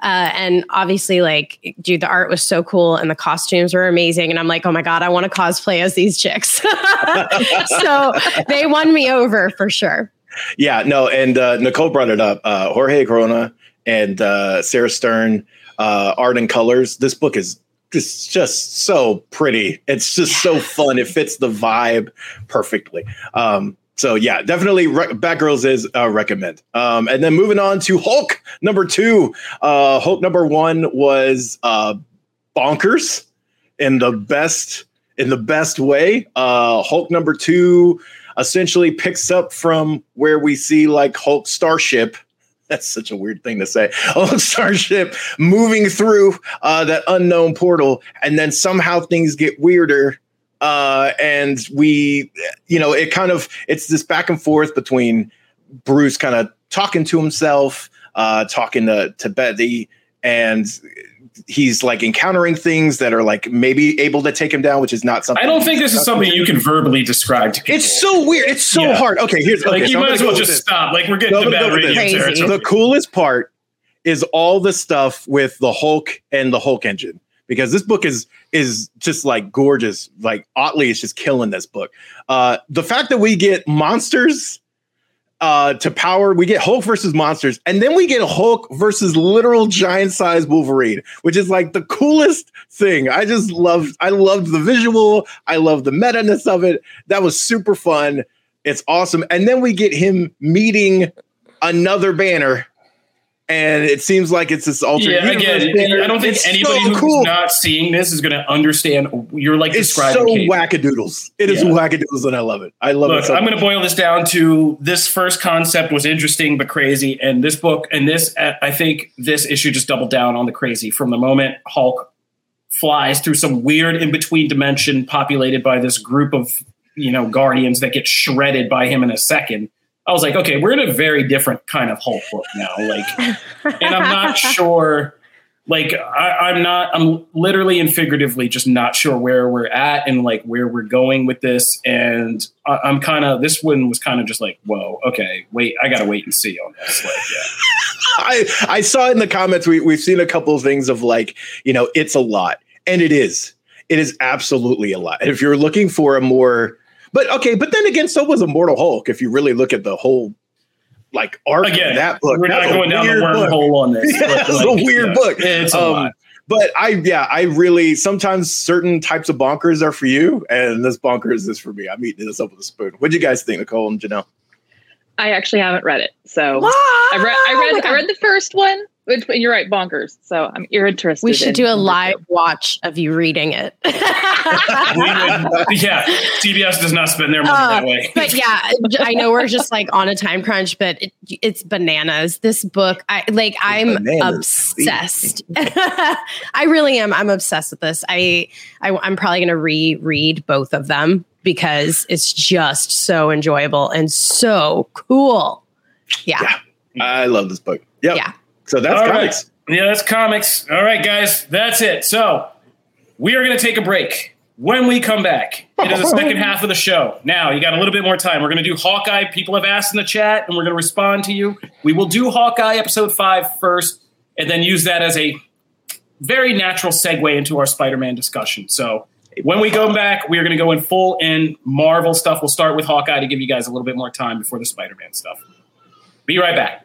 Uh, and obviously like, dude, the art was so cool and the costumes were amazing. And I'm like, oh my God, I want to cosplay as these chicks. so they won me over for sure. Yeah, no, and uh, Nicole brought it up. Uh, Jorge Corona and uh, Sarah Stern, uh, art and colors. This book is just just so pretty. It's just so fun. It fits the vibe perfectly. Um, so yeah, definitely re- Batgirls is uh, recommend. Um, and then moving on to Hulk number two. Uh, Hulk number one was uh, bonkers in the best in the best way. Uh, Hulk number two essentially picks up from where we see like Hulk Starship. That's such a weird thing to say. Hulk Starship moving through uh, that unknown portal, and then somehow things get weirder. Uh, and we, you know, it kind of it's this back and forth between Bruce kind of talking to himself, uh, talking to to Betty, and he's like encountering things that are like maybe able to take him down, which is not something. I don't think this is something you can verbally describe to people. It's so weird. It's so Yeah. hard. Okay, here's like okay, you so might as well just stop. Like we're getting No, bad radio territory. The coolest part is all the stuff with the Hulk and the Hulk engine because this book is is just like gorgeous. Like Ottley is just killing this book. Uh, the fact that we get monsters uh, to power, we get Hulk versus monsters, and then we get Hulk versus literal giant sized Wolverine, which is like the coolest thing. I just loved. I loved the visual. I love the meta ness of it. That was super fun. It's awesome. And then we get him meeting another banner. And it seems like it's this alternate Yeah, universe again. I don't think It's anybody so who's cool. not seeing this is going to understand. You're like describing It's so describing. Kate. wackadoodles. It is Yeah. wackadoodles, and I love it. I love it. So I'm going to boil this down to this first concept was interesting but crazy, and this book and this uh, I think this issue just doubled down on the crazy from the moment Hulk flies through some weird in between dimension populated by this group of you know guardians that get shredded by him in a second. I was like, okay, we're in a very different kind of Hulk book now. Like, and I'm not sure. Like, I, I'm not. I'm literally and figuratively just not sure where we're at and like where we're going with this. And I, I'm kind of. This one was kind of just like, whoa, okay, wait, I gotta wait and see on this. Like, yeah, I, I saw in the comments we, we've seen a couple of things of like you know it's a lot and it is it is absolutely a lot if you're looking for a more but okay but then again so was immortal hulk if you really look at the whole like arc again, of that book we're not That's a going down the weird book. wormhole on this. Yeah, but, it's a weird book. It's a Um, lot. but I yeah I really sometimes certain types of bonkers are for you and this bonkers is for me I'm eating this up with a spoon what do you guys think Nicole and Janelle I actually haven't read it, so What? I read. I read. I read the first one. Which, you're right, bonkers. So I'm interested. We should in do a live two. watch of you reading it. Yeah, CBS does not spend their money Uh, that way. but yeah, I know we're just like on a time crunch, but it, it's bananas. This book, I like. I'm bananas. obsessed. I really am. I'm obsessed with this. I, I I'm probably going to reread both of them because it's just so enjoyable and so cool. Yeah, Yeah. I love this book yep yeah. So that's All right. comics Yeah, that's comics. All right, guys, that's it. So we are going to take a break. When we come back, it is the oh. second half of the show. Now you got a little bit more time. We're going to do Hawkeye. People have asked in the chat, and we're going to respond to you. We will do Hawkeye episode five first, and then use that as a very natural segue into our Spider-Man discussion. So when we go back, we are going to go in full in Marvel stuff. We'll start with Hawkeye to give you guys a little bit more time before the Spider-Man stuff. Be right back.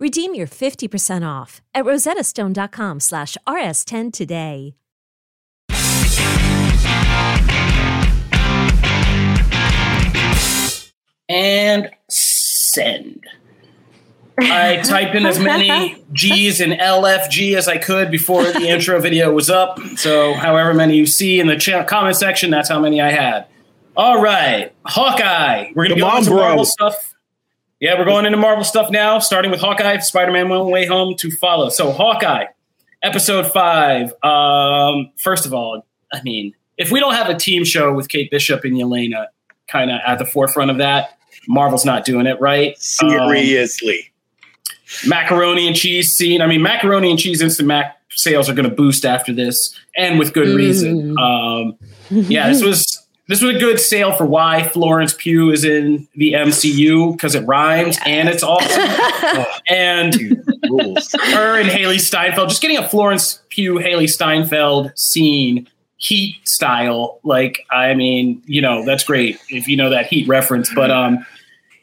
Redeem your 50% off at rosettastone.com slash rs10 today. And send. I typed in as many G's and LFG as I could before the intro video was up. So, however many you see in the ch- comment section, that's how many I had. All right, Hawkeye. We're gonna go on, into bro. Marvel stuff. Yeah, we're going into Marvel stuff now, starting with Hawkeye, Spider-Man: No Way Home to follow. So, Hawkeye, episode five. Um, first of all, I mean, if we don't have a team show with Kate Bishop and Yelena kind of at the forefront of that, Marvel's not doing it right. Um, Seriously. macaroni and cheese scene. I mean, macaroni and cheese instant mac sales are going to boost after this, and with good reason. Um, yeah, this was this was a good sale for why Florence Pugh is in the MCU because it rhymes and it's awesome. and Rules. her and Hailee Steinfeld, just getting a Florence Pugh Hailee Steinfeld scene. Heat style, like I mean, you know, that's great if you know that Heat reference. But um,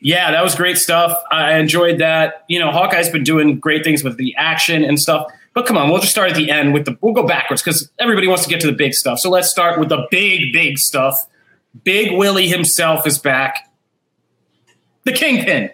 yeah, that was great stuff. I enjoyed that. You know, Hawkeye's been doing great things with the action and stuff. But come on, we'll just start at the end with the. We'll go backwards because everybody wants to get to the big stuff. So let's start with the big, big stuff. Big Willie himself is back. The Kingpin.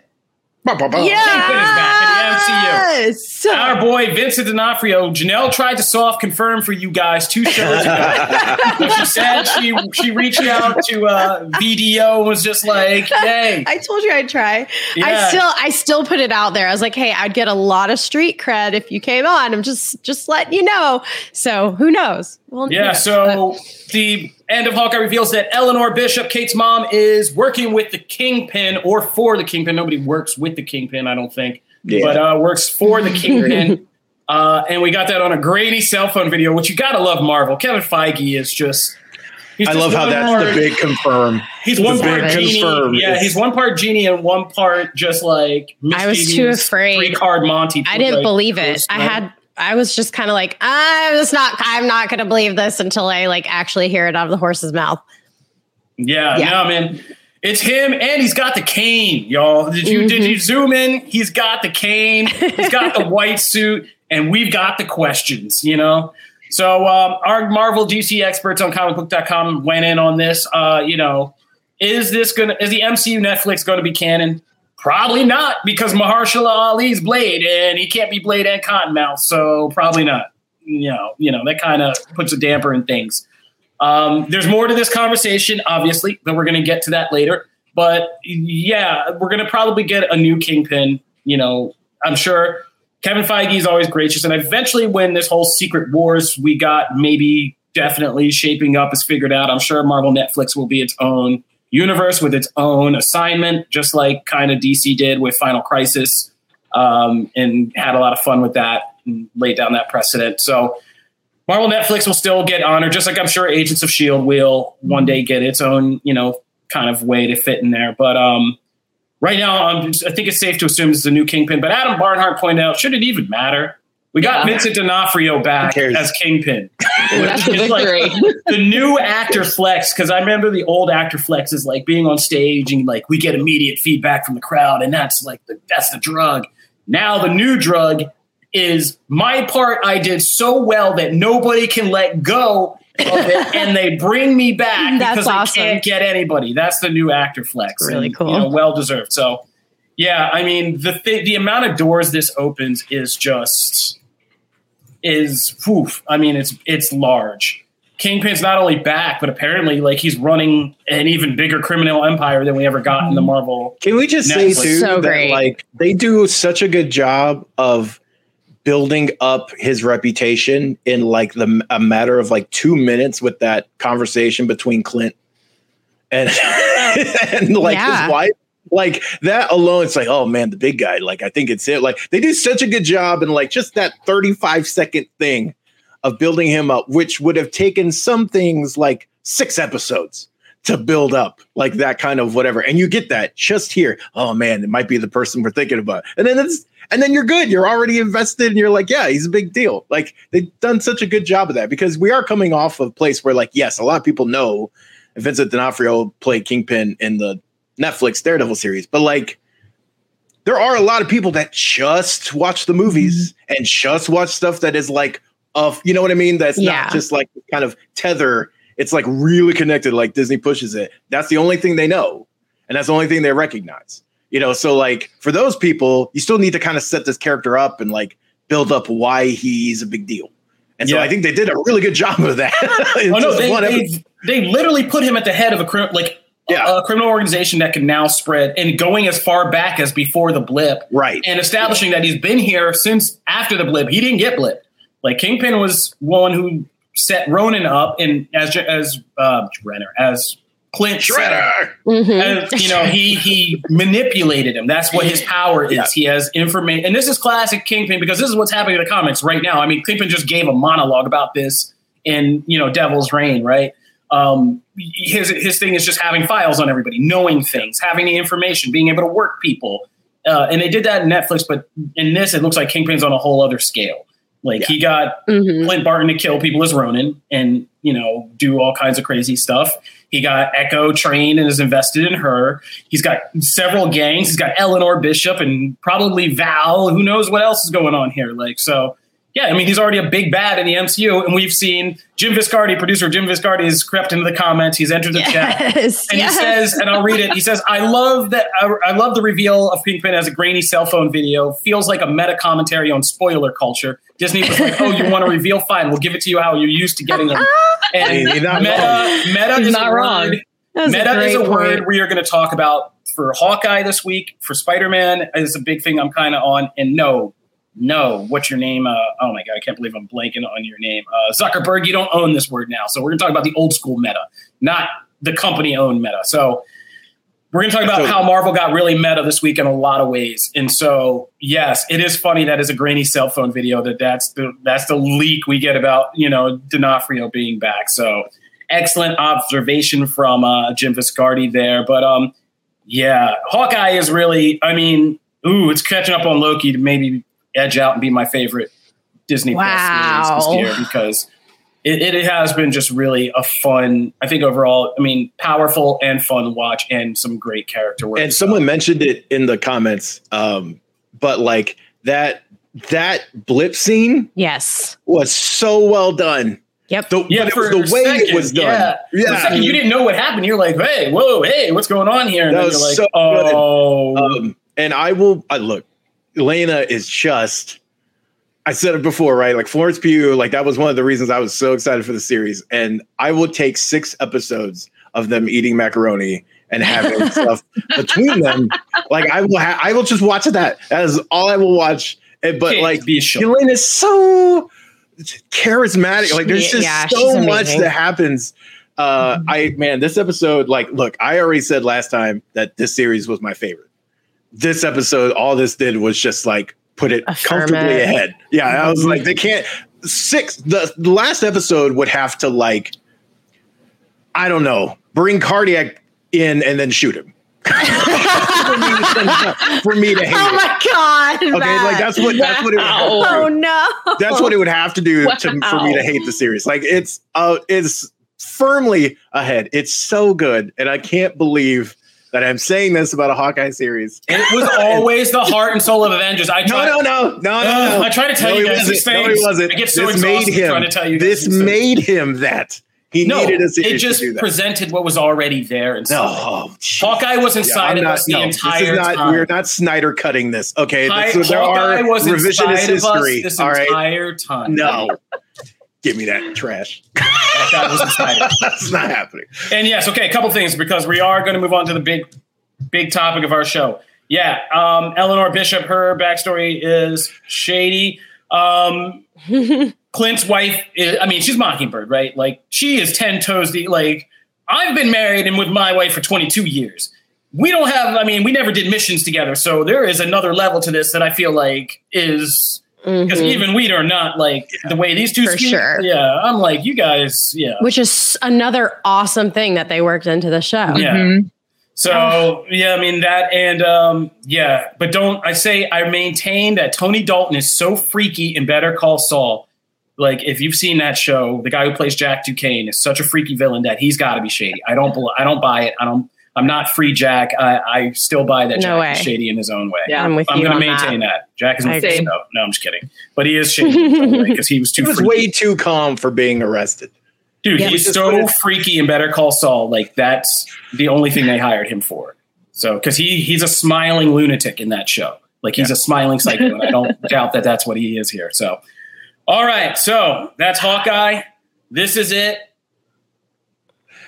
Kingpin is back in the MCU. Yes. Our boy Vincent D'Onofrio. Janelle tried to soft confirm for you guys two shows ago. She said she she reached out to uh, VDO and was just like, "Hey, I told you I'd try. Yeah. I still I still put it out there. I was like, hey, I'd get a lot of street cred if you came on. I'm just just letting you know. So who knows? Well, Yeah, so the end of Hawkeye reveals that Eleanor Bishop, Kate's mom, is working with the Kingpin or for the Kingpin. Nobody works with the Kingpin, I don't think, Yeah. but uh, works for the Kingpin. uh, and we got that on a grainy cell phone video, which you gotta love Marvel. Kevin Feige is just. he's I just love how that's part- the big confirm. He's one the part big genie. confirm. Yeah, he's one part genie and one part just like. I was too mischievous afraid. Three card Monty. I didn't like, believe it. Bruce I had I was just kind of like, I'm just not I'm not gonna believe this until I like actually hear it out of the horse's mouth. Yeah, Yeah. no, man. It's him, and he's got the cane, y'all. Did you did Mm-hmm. you zoom in? He's got the cane. He's got the white suit, and we've got the questions. You know. So um, our Marvel DC experts on comicbook.com went in on this. Uh, you know, is this gonna is the MCU Netflix going to be canon? Probably not, because Mahershala Ali's Blade, and he can't be Blade and Cottonmouth, so probably not. You know, you know that kind of puts a damper in things. Um, there's more to this conversation, obviously, but we're going to get to that later. But yeah, we're going to probably get a new Kingpin. You know, I'm sure Kevin Feige is always gracious, and eventually, when this whole Secret Wars we got maybe definitely shaping up is figured out, I'm sure Marvel Netflix will be its own universe with its own assignment, just like kind of DC did with Final Crisis, um, and had a lot of fun with that and laid down that precedent. So. Marvel Netflix will still get honored, just like I'm sure Agents of Shield will one day get its own, you know, kind of way to fit in there. But um, right now, just, I think it's safe to assume this is a new Kingpin. But Adam Barnhardt pointed out, should it even matter? We got Yeah. Vincent D'Onofrio back as Kingpin. That's the It's like victory. the new actor flex, because I remember the old actor flex is like being on stage and like we get immediate feedback from the crowd, and that's like the, that's the drug. Now the new drug is my part I did so well that nobody can let go of it, and they bring me back That's because awesome. I can't get anybody. That's the new actor flex. That's really and, cool. You know, well deserved. So, yeah, I mean the th- the amount of doors this opens is just is woof. I mean it's it's large. Kingpin's not only back, but apparently like he's running an even bigger criminal empire than we ever got in the mhm. Marvel. Can we just say too So that great. like they do such a good job of building up his reputation in like the a matter of like two minutes with that conversation between Clint and and like Yeah. his wife. Like that alone, it's like, oh man, the big guy. Like I think it's it. Like they do such a good job in like just that 35 second thing of building him up, which would have taken some things like six episodes to build up like that kind of whatever. And you get that just here. Oh man, it might be the person we're thinking about. And then it's and then you're good. You're already invested and you're like, yeah, he's a big deal. Like they've done such a good job of that because we are coming off of a place where like, yes, a lot of people know Vincent D'Onofrio played Kingpin in the Netflix Daredevil series, but like there are a lot of people that just watch the movies mm-hmm. and just watch stuff that is like of you know what I mean? That's Yeah. not just like kind of tether. It's like really connected, like Disney pushes it. That's the only thing they know, and that's the only thing they recognize. You know, so like for those people, you still need to kind of set this character up and like build up why he's a big deal. And so Yeah. I think they did a really good job of that. Oh no, they, they, they literally put him at the head of a crim- like Yeah. a criminal organization that can now spread and going as far back as before the blip, right. and establishing that he's been here since after the blip. He didn't get blip. Like Kingpin was one who set Ronin up, and as as uh, Renner as Clint said, Shredder. Mhm. and, you know, he he manipulated him. That's what his power is. Yeah. He has information, and this is classic Kingpin because this is what's happening in the comics right now. I mean, Kingpin just gave a monologue about this in you know Devil's Reign, right? Um, his his thing is just having files on everybody, knowing things, having the information, being able to work people, uh, and they did that in Netflix. But in this, it looks like Kingpin's on a whole other scale. Like he got Mhm. Clint Barton to kill people as Ronin and, you know, do all kinds of crazy stuff. He got Echo trained and is invested in her. He's got several gangs. He's got Eleanor Bishop and probably Val. Who knows what else is going on here? Like, so yeah, I mean, he's already a big bad in the MCU. And we've seen Jim Viscardi, producer Jim Viscardi, has crept into the comments. He's entered the chat. And yes. he says, and I'll read it. He says, "I love that. I, I love the reveal of Pinkpin as a grainy cell phone video. Feels like a meta commentary on spoiler culture. Disney was like, "Oh, you want to reveal? Fine, we'll give it to you how you're used to getting them." And He's not meta, meta is not a wrong. word. That was a Meta is a great word point. we are going to talk about for Hawkeye this week. For Spider Man is a big thing I'm kind of on. And no, no, what's your name? Uh, oh my god, I can't believe I'm blanking on your name. Uh, Zuckerberg, you don't own this word now. So we're going to talk about the old school meta, not the company owned meta. So we're going to talk about So- how Marvel got really meta this week in a lot of ways. And so, yes, it is funny that is a grainy cell phone video that that's the that's the leak we get about you know D'Onofrio being back. So excellent observation from uh, Jim Viscardi there. But um, yeah, Hawkeye is really. I mean, ooh, it's catching up on Loki to maybe edge out and be my favorite Disney Wow. Plus series this year because it, it has been just really a fun. I think overall, I mean, powerful and fun watch and some great character work. And someone mentioned it in the comments. Um, but like that that blip scene Yes. was so well done. Yep. The, Yeah, but it for was the way second, it was done. Yeah, For a Yeah. second, you didn't know what happened. You're like, "Hey, whoa, hey, what's going on here?" And That then was you're like, so good. "Oh, Um, and I will I look, Yelena is just I said it before, right? Like Florence Pugh, like that was one of the reasons I was so excited for the series. And I will take six episodes of them eating macaroni and having stuff between them. Like I will ha- I will just watch that. That is all I will watch. And, but can't like be a show." Elaine is so charismatic. Like there's just yeah, so much that happens. Uh, I man, this episode, like, look, I already said last time that this series was my favorite. This episode, all this did was just like put it comfortably ahead. Yeah, I was like, they can't six. The, the last episode would have to like, I don't know, bring cardiac in and then shoot him. for, me to, for me to hate Oh my god. Okay, like that's what that's what it would have to Oh no. That's what it would have to do to, for me to hate the series. Like it's uh it's firmly ahead. It's so good, and I can't believe that I'm saying this about a Hawkeye series. It was always the heart and soul of Avengers. I No, tried, no, no, no, no. Ugh, no. I try to tell No, you guys wasn't. No, he wasn't. I get so this made him. trying to tell you This made him that. He no, needed a it series just to do that. presented what was already there. And no, oh. Hawkeye was inside of not- us the no, entire this is not, time. We're not Snyder cutting this. Okay, Hi- That's- there Hawkeye are was revisionist inside of us history. this All right, entire time. no, give me that trash. Hawkeye was inside of us. That's not happening. And yes, okay, a couple things because we are going to move on to the big, big topic of our show. Yeah, um, Eleanor Bishop, her backstory is shady. Um, Clint's wife, is, I mean, she's Mockingbird, right? Like she is ten toes deep. Like I've been married and with my wife for twenty two years. We don't have. I mean, we never did missions together, so there is another level to this that I feel like is because Mhm. even we are not like the way these two For speak. sure. Yeah, I'm like you guys. Yeah, Which is another awesome thing that they worked into the show. Yeah. Mhm. So yeah, I mean that, and um, yeah, but don't I say I maintain that Tony Dalton is so freaky in Better Call Saul. Like if you've seen that show, the guy who plays Jack Duquesne is such a freaky villain that he's got to be shady. I don't, bel- I don't buy it. I don't. I'm not free Jack. I, I still buy that No Jack way. is shady in his own way. Yeah. I'm with I'm you going to maintain that. that. Jack is I no, no, I'm just kidding. But he is shady in his own way because he was too He was freaky. way too calm for being arrested. Dude, Yeah. he's so freaky in Better Call Saul. Like that's the only thing they hired him for. So, because he he's a smiling lunatic in that show, like he's a smiling psycho, and I don't doubt that that's what he is here. So, all right, so that's Hawkeye. This is it.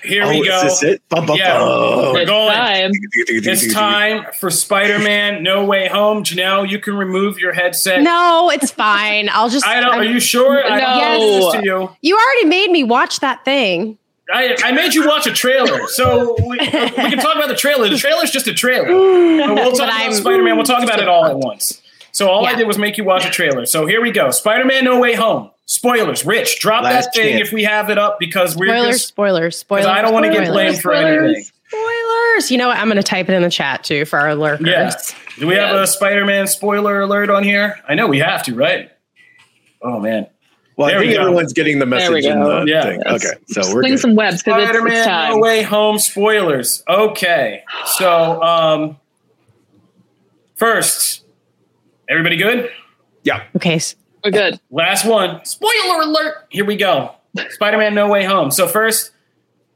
Here oh, we go. Is this it? Bum, bum, Yeah. bum. We're going. time. It's time for Spider-Man: No Way Home. Janelle, you can remove your headset. No, it's fine. I'll just. I don't. Are I'm- you sure? I don't No. do this to you. you already made me watch that thing. I, I made you watch a trailer, so we, we can talk about the trailer. The trailer's just a trailer. But we'll talk But about Spider-Man. We'll talk about it all at once. So all I did was make you watch a trailer. So here we go. Spider-Man: No Way Home. Spoilers. Rich, drop Last that thing chance. if we have it up because we're Spoilers, just spoilers, spoilers. I don't wanna get spoilers. blamed for anything. Spoilers. You know what? I'm going to type it in the chat too for our lurkers. Yeah. Do we have a Spider-Man spoiler alert on here? I know we have to, right? Oh man. Well, There I think go. everyone's getting the There we message in go. the Yeah. thing. Let's Okay, so we're Sling good. some webs because it's, it's Spider-Man time. No Way Home spoilers. Okay. So um first, everybody good? yeah. Okay. We're good. Last one. Spoiler alert. Here we go. Spider-Man No Way Home. So first,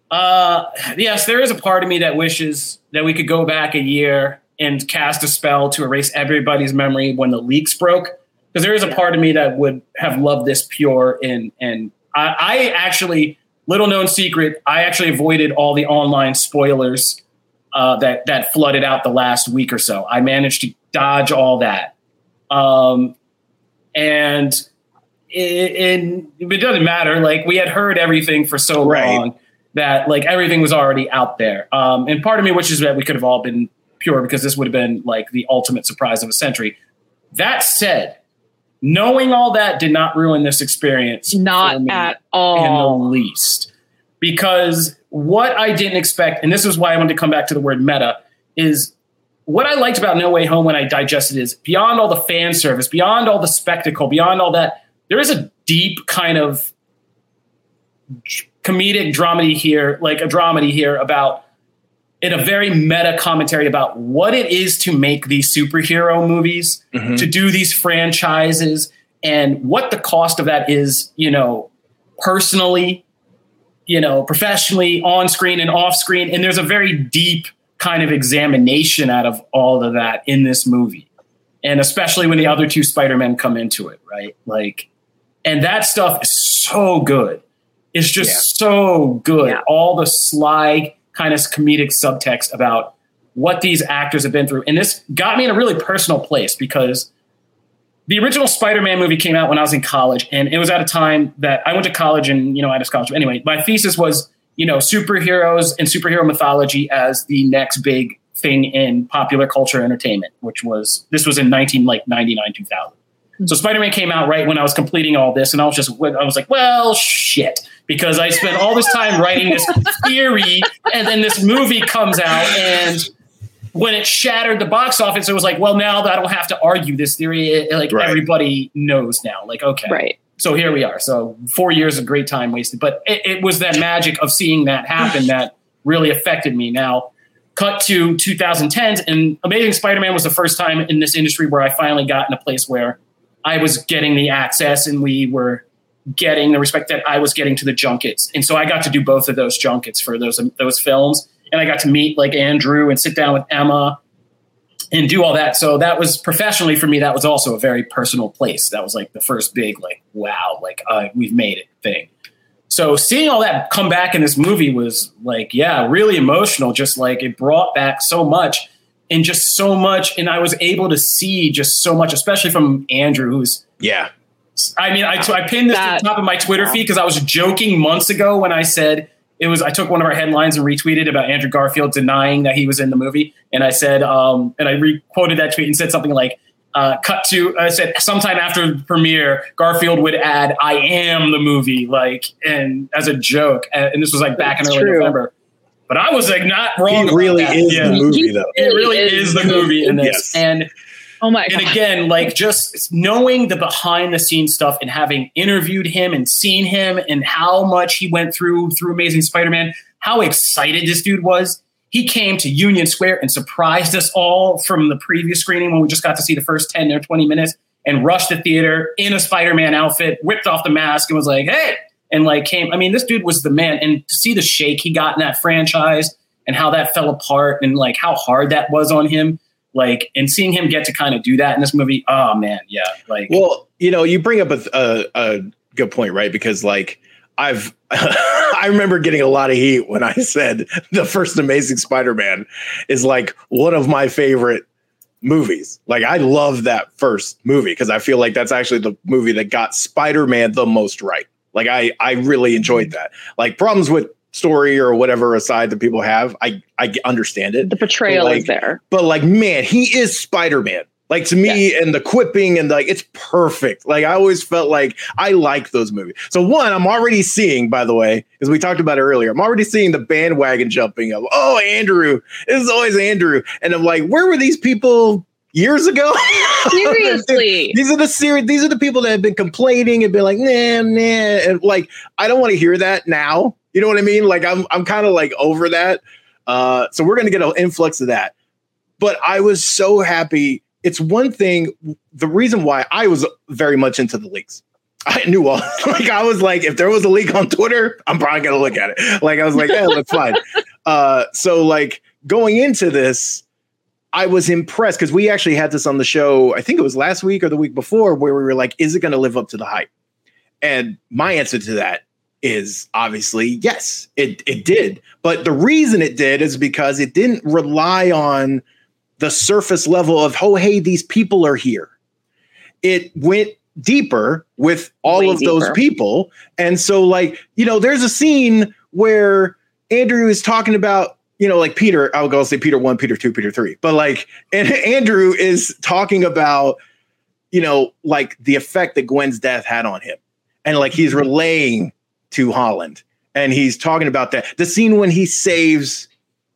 uh yes, there is a part of me that wishes that we could go back a year and cast a spell to erase everybody's memory when the leaks broke. Because there is a part of me that would have loved this pure and and I, I actually little known secret, I actually avoided all the online spoilers uh, that that flooded out the last week or so. I managed to dodge all that. Um, and it, it, it doesn't matter. Like we had heard everything for so Right. long that like everything was already out there. Um, and part of me wishes that we could have all been pure because this would have been like the ultimate surprise of a century. That said, knowing all that did not ruin this experience. Not at all. in the least. Because what I didn't expect, and this is why I wanted to come back to the word meta, is what I liked about No Way Home when I digested is beyond all the fan service, beyond all the spectacle, beyond all that, there is a deep kind of comedic dramedy here, like a dramedy here about in a very meta commentary about what it is to make these superhero movies, Mhm. to do these franchises, and what the cost of that is, you know, personally, you know, professionally, on screen and off screen. And there's a very deep kind of examination out of all of that in this movie. And especially when the other two Spider-Men come into it, right? Like, and that stuff is so good. It's just Yeah. so good. Yeah. All the sly kind of comedic subtext about what these actors have been through. And this got me in a really personal place because the original Spider-Man movie came out when I was in college, and it was at a time that I went to college and you know I had a scholarship. Anyway, my thesis was you know superheroes and superhero mythology as the next big thing in popular culture entertainment, which was this was in nineteen like ninety nine two thousand. Hmm. So Spider-Man came out right when I was completing all this, and I was just I was like, well, shit, because I spent all this time writing this theory, and then this movie comes out and when it shattered the box office, it was like, well, now that I don't have to argue this theory. It, like Right. everybody knows now. Like, okay, Right. So here we are. So four years of great time wasted, but it, it was that magic of seeing that happen that really affected me. Now, cut to 2010s, and Amazing Spider-Man was the first time in this industry where I finally got in a place where I was getting the access and we were getting the respect that I was getting to the junkets. And so I got to do both of those junkets for those those films. And I got to meet like Andrew and sit down with Emma and do all that. So that was professionally for me, that was also a very personal place. That was like the first big, like, wow, like uh, we've made it thing. So seeing all that come back in this movie was like, yeah, really emotional. Just like it brought back so much and just so much. And I was able to see just so much, especially from Andrew, who's Yeah. I mean, I pinned this That- to the top of my Twitter feed because I was joking months ago when I said it was. I took one of our headlines and retweeted about Andrew Garfield denying that he was in the movie, and I said, um, and I re-quoted that tweet and said something like, uh, "Cut to," I said, sometime after the premiere, Garfield would add, "I am the movie," like, and as a joke, and, and this was like back in early true. November. But I was like not wrong. He about really that. is Yeah. the movie, though. It really is the movie in this, Yes. and Oh my and god. again, like just knowing the behind the scenes stuff and having interviewed him and seen him and how much he went through through Amazing Spider-Man, how excited this dude was. He came to Union Square and surprised us all from the previous screening when we just got to see the first 10 or 20 minutes and rushed the theater in a Spider-Man outfit, whipped off the mask and was like, hey, and like came. I mean, this dude was the man. And to see the shake he got in that franchise and how that fell apart and like how hard that was on him. Like, and seeing him get to kind of do that in this movie, oh man, yeah. Like, well, you know, you bring up a, a, a good point, right? Because like I've I remember getting a lot of heat when I said the first Amazing Spider-Man is like one of my favorite movies. Like I love that first movie because I feel like that's actually the movie that got Spider-Man the most right. Like I I really enjoyed mm-hmm. that. Like problems with story or whatever aside that people have, I I understand it. The portrayal like, is there. But like man, he is Spider-Man. Like to me, yes. and the quipping and like it's perfect. Like I always felt like I like those movies. So one, I'm already seeing, by the way, as we talked about earlier, I'm already seeing the bandwagon jumping up. oh Andrew, this is always Andrew, and I'm like, where were these people years ago? Seriously, these are the series. These are the people that have been complaining and been like, nah, nah, and like I don't want to hear that now. You know what I mean? Like I'm I'm kind of like over that. Uh, so we're gonna get an influx of that. But I was so happy it's one thing. The reason why I was very much into the leaks, I knew all. like I was like, if there was a leak on Twitter, I'm probably gonna look at it. Like I was like, yeah, that's fine. Uh, so like going into this, I was impressed because we actually had this on the show. I think it was last week or the week before, where we were like, is it going to live up to the hype? And my answer to that is obviously yes, it it did. But the reason it did is because it didn't rely on the surface level of, oh, hey, these people are here. It went deeper with all Way of deeper. those people. And so, like, you know, there's a scene where Andrew is talking about, you know, like Peter, I'll go say Peter one, Peter two, Peter three, but like, and Andrew is talking about, you know, like the effect that Gwen's death had on him. And like he's mm-hmm. relaying to Holland and he's talking about that. The scene when he saves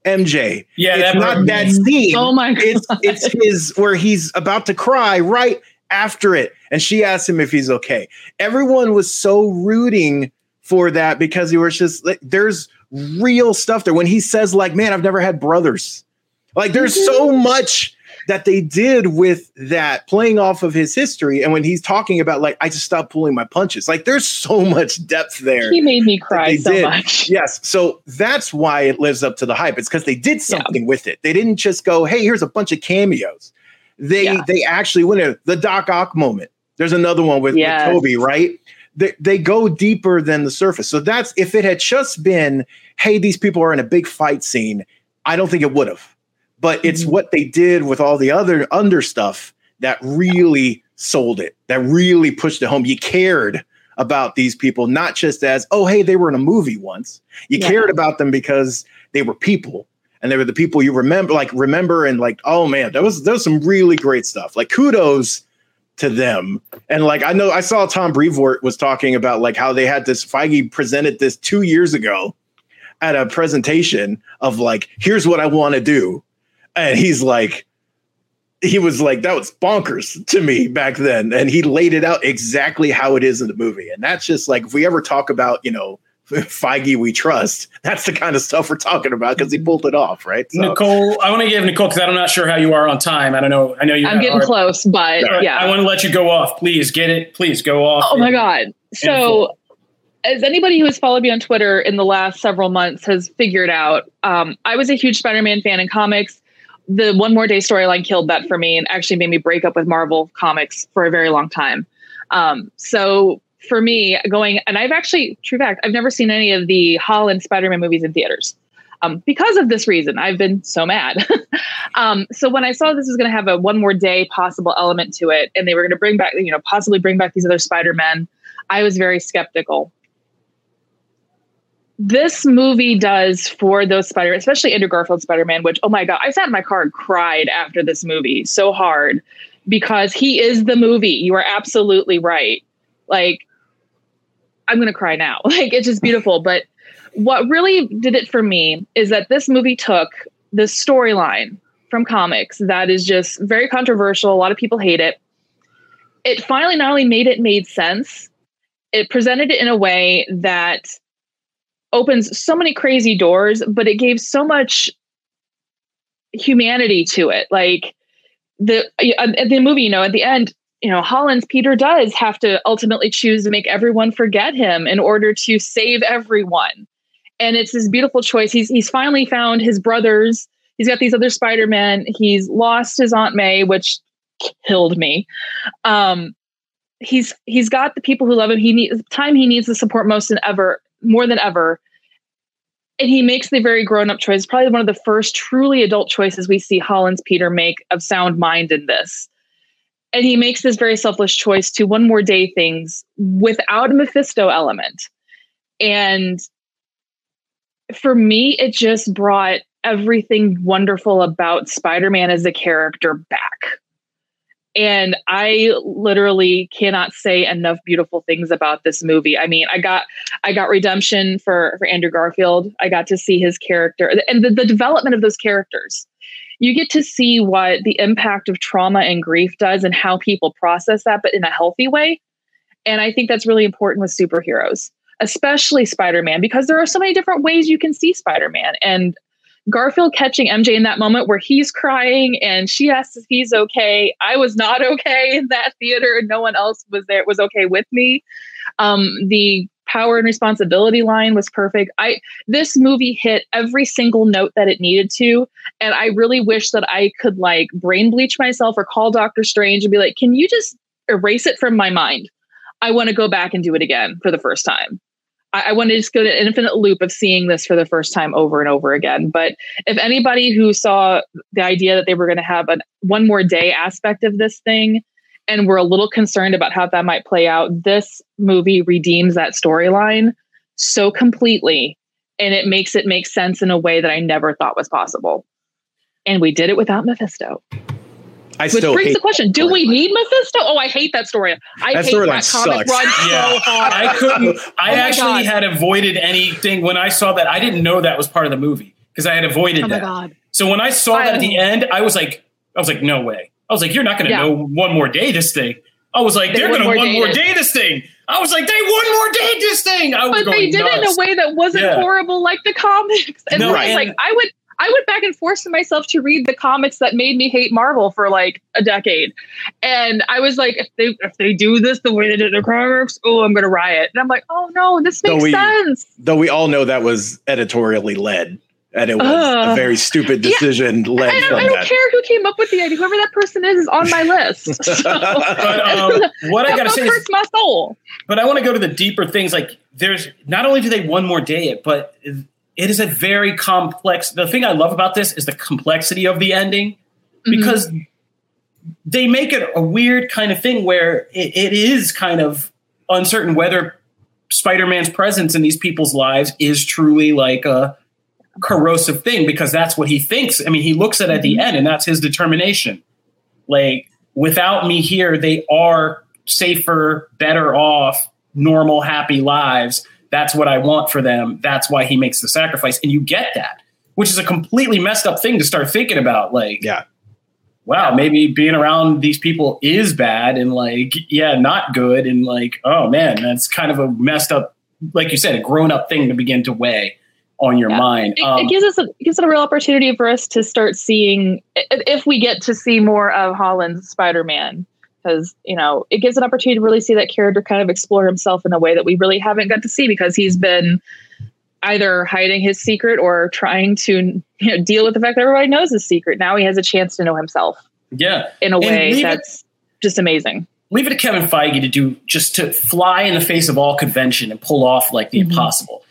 MJ. Yeah, it's not that scene. Oh my god, it's it's his where he's about to cry right after it, and she asks him if he's okay. Everyone was so rooting for that because he was just like, there's real stuff there when he says like, "Man, I've never had brothers." Like, there's so much that they did with that playing off of his history and when he's talking about like i just stopped pulling my punches. Like there's so much depth there he made me cry so did. much. Yes. So that's why it lives up to the hype. It's because they did something yeah. with it. They didn't just go hey here's a bunch of cameos. They yeah. they actually went in. The doc ock moment. There's another one with, yes. with tobey right? They, they go deeper than the surface. So that's if it had just been hey these people are in a big fight scene i don't think it would have but it's mm-hmm. what they did with all the other under stuff that really sold it, that really pushed it home. You cared about these people, not just as, oh, hey, they were in a movie once. You yeah. cared about them because they were people and they were the people you remember, like remember and like, oh man, that was that was some really great stuff. Like kudos to them. And like I know I saw Tom Brevoort was talking about like how they had this Feige presented this two years ago at a presentation of like, here's what I want to do and he's like he was like that was bonkers to me back then and he laid it out exactly how it is in the movie and that's just like if we ever talk about you know Feige we trust. That's the kind of stuff we're talking about because he pulled it off, right? So. Nicole, I want to give Nicole because I'm not sure how you are on time. I don't know. I know you. I'm getting hard. close, but right. yeah, I want to let you go off. Please get it. Please go off. Oh my god! So as anybody who has followed me on Twitter in the last several months has figured out, um, I was a huge Spider-Man fan in comics the One More Day storyline killed that for me and actually made me break up with Marvel comics for a very long time. Um, so for me, going and I've actually, true fact, I've never seen any of the Holland Spider-Man movies in theaters. Um, because of this reason, I've been so mad. um, so when I saw this was going to have a one more day possible element to it, and they were going to bring back, you know, possibly bring back these other Spider Men, I was very skeptical this movie does for those Spider, especially Andrew Garfield Spider Man, which oh my god, I sat in my car and cried after this movie so hard because he is the movie. You are absolutely right. Like, I'm gonna cry now. Like, it's just beautiful. But what really did it for me is that this movie took the storyline from comics that is just very controversial. A lot of people hate it. It finally not only made it made sense, it presented it in a way that opens so many crazy doors, but it gave so much humanity to it. Like the at the movie, you know, at the end, you know, Holland's Peter does have to ultimately choose to make everyone forget him in order to save everyone. and it's this beautiful choice. He's he's finally found his brothers. He's got these other Spider Men. He's lost his Aunt May, which killed me. Um, he's he's got the people who love him. He needs time. He needs the support most than ever, more than ever. And he makes the very grown up choice. Probably one of the first truly adult choices we see Holland's Peter make of sound mind in this. And he makes this very selfless choice to one more day things without a Mephisto element. And for me, it just brought everything wonderful about Spider Man as a character back and i literally cannot say enough beautiful things about this movie. I mean i got i got redemption for for andrew garfield. I got to see his character and the, the development of those characters. You get to see what the impact of trauma and grief does and how people process that but in a healthy way. And i think that's really important with superheroes especially spider-man because there are so many different ways you can see spider-man. And Garfield catching MJ in that moment where he's crying and she asks if he's okay. I was not okay in that theater. And no one else was there was okay with me. Um, the power and responsibility line was perfect. I this movie hit every single note that it needed to, and I really wish that I could like brain bleach myself or call Doctor Strange and be like, "Can you just erase it from my mind? I want to go back and do it again for the first time." I, I want to just go to an infinite loop of seeing this for the first time over and over again. But if anybody who saw the idea that they were going to have a one more day aspect of this thing and were a little concerned about how that might play out, this movie redeems that storyline so completely and it makes it make sense in a way that I never thought was possible. And we did it without Mephisto. I Which still brings hate the question: Do we need Mephisto? Oh, I hate that story. I That hate storyline that comic sucks. run Yeah. so hard. I couldn't. I Oh actually God. had avoided anything when I saw that. I didn't know that was part of the movie because I had avoided Oh my that. god! So when I saw that at the end, I was like, I was like, no way. I was like, you're not going to Yeah. know one more day this thing. I was like, They they're going to more one more day day this thing. I was like, they one more day this thing. I was But going they did it in a way that wasn't Yeah. horrible like the comics. And No, so it's and- like I would I went back and forced myself to read the comics that made me hate Marvel for like a decade. And I was like, if they if they do this the way they did the comics, oh, I'm gonna riot. And I'm like, oh no, this So makes we- sense. though we all know that was editorially led and it was a very stupid Yeah. decision led I don't, from I don't that. care who came up with the idea. Whoever that person is is on my list. So, But um, what I got to book say is, hurts my soul. but I want to go to the deeper things. Like, there's not only do they one more day it, but it is a very complex. The thing I love about this is the complexity of the ending mm-hmm. because they make it a weird kind of thing where it, it is kind of uncertain whether Spider-Man's presence in these people's lives is truly like a corrosive thing because that's what he thinks. I mean, he looks at it at the mm-hmm. end and that's his determination. Like without me here, they are safer, better off, normal, happy lives. That's what I want for them. That's why he makes the sacrifice. And you get that, which is a completely messed up thing to start thinking about. Like, Yeah. wow, maybe being around these people is bad and like, yeah, not good. And like, oh man, that's kind of a messed up, like you said, a grown up thing to begin to weigh on your Yeah. mind. It, Um, it gives us a, it gives it a real opportunity for us to start seeing if we get to see more of Holland's Spider-Man because you know it gives an opportunity to really see that character kind of explore himself in a way that we really haven't got to see because he's been either hiding his secret or trying to you know, deal with the fact that everybody knows his secret. Now he has a chance to know himself yeah. in a And way leave it- that's just amazing. leave it to Kevin Feige to do just to fly in the face of all convention and pull off like the Mhm. impossible.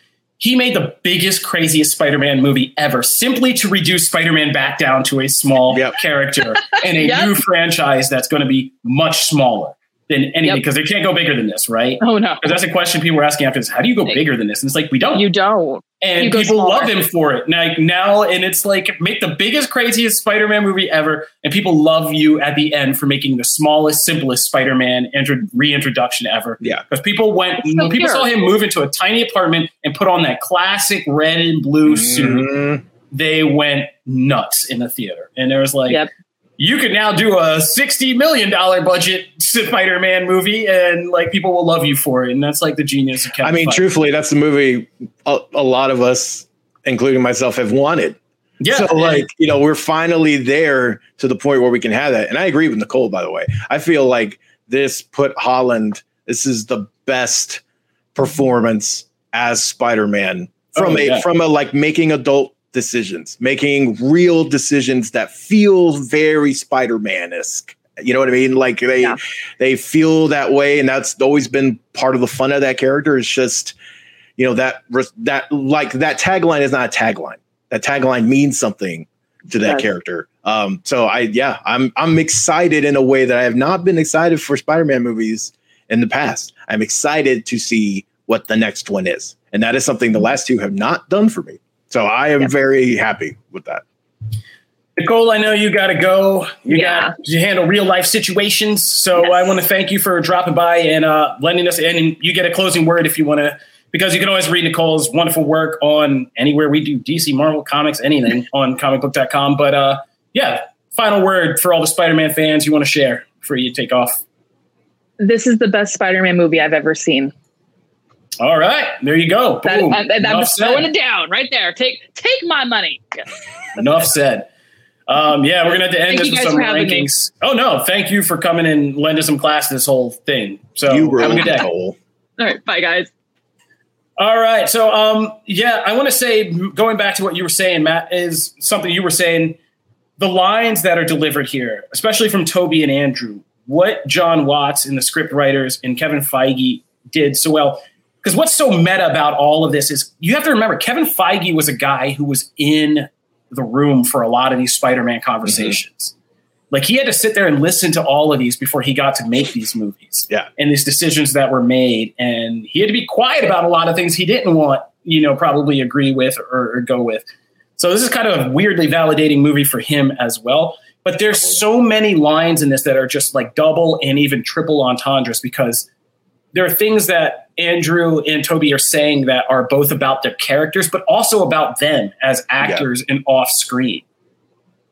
He made the biggest, craziest Spider-Man movie ever, simply to reduce Spider-Man back down to a small Yep. character and a Yep. new franchise that's going to be much smaller than anything Yep. because they can't go bigger than this, right? Oh no, Because that's a question people were asking after this. How do you go bigger than this? And it's like we don't. you don't. and you people smaller. love him for it. Now, now, and it's like make the biggest, craziest Spider-Man movie ever, and people love you at the end for making the smallest, simplest Spider-Man intro- reintroduction ever. Yeah. because people went, so when people pure. saw him move into a tiny apartment and put on that classic red and blue suit, Mhm. they went nuts in the theater, and there was like. Yep. You could now do a sixty million dollar budget Spider-Man movie, and like people will love you for it, and that's like the genius of Kevin. I mean, Feige. truthfully, that's the movie a, a lot of us, including myself, have wanted. yeah. so like you know we're finally there to the point where we can have that and i agree with nicole by the way i feel like this put holland this is the best performance as spider-man from Oh, a from a like making adult decisions, making real decisions that feel very Spider-Man esque. You know what I mean? Like they Yeah. they feel that way, and that's always been part of the fun of that character. It's just you know that that like that tagline is not a tagline. That tagline means something to that Does. character. Um, so I yeah, I'm I'm excited in a way that I have not been excited for Spider-Man movies in the past. I'm excited to see what the next one is. And that is something the last two have not done for me. So I am very happy with that. Nicole, I know you got to go. You Yeah. got you handle real life situations. So Yes. I want to thank you for dropping by and uh, lending us. And you get a closing word if you want to, because you can always read Nicole's wonderful work on anywhere we do DC, Marvel, comics, anything on comicbook.com. But uh, yeah, final word for all the Spider Man fans you want to share before you take off. This is the best Spider-Man movie I've ever seen. All right, there you go. That, Boom. I, am Enough just throwing it down right there. Take take my money. Yes. Enough said. Um, yeah, we're gonna have to end Thank this with some for me. rankings. Oh no, thank you for coming and lending some class to this whole thing. So you have a good day. All right, bye guys. All right. So, um, yeah, I want to say, going back to what you were saying, Matt, is something you were saying. The lines that are delivered here, especially from Tobey and Andrew, what Jon Watts and the script writers and Kevin Feige did so well. Because what's so meta about all of this is you have to remember Kevin Feige was a guy who was in the room for a lot of these Spider-Man mm-hmm. conversations. Like he had to sit there and listen to all of these before he got to make these movies Yeah. and these decisions that were made. And he had to be quiet about a lot of things he didn't want, you know, probably agree with or, or go with. So this is kind of a weirdly validating movie for him as well. But there's so many lines in this that are just like double and even triple entendres because there are things that Andrew and Toby are saying that are both about their characters, but also about them as actors and off screen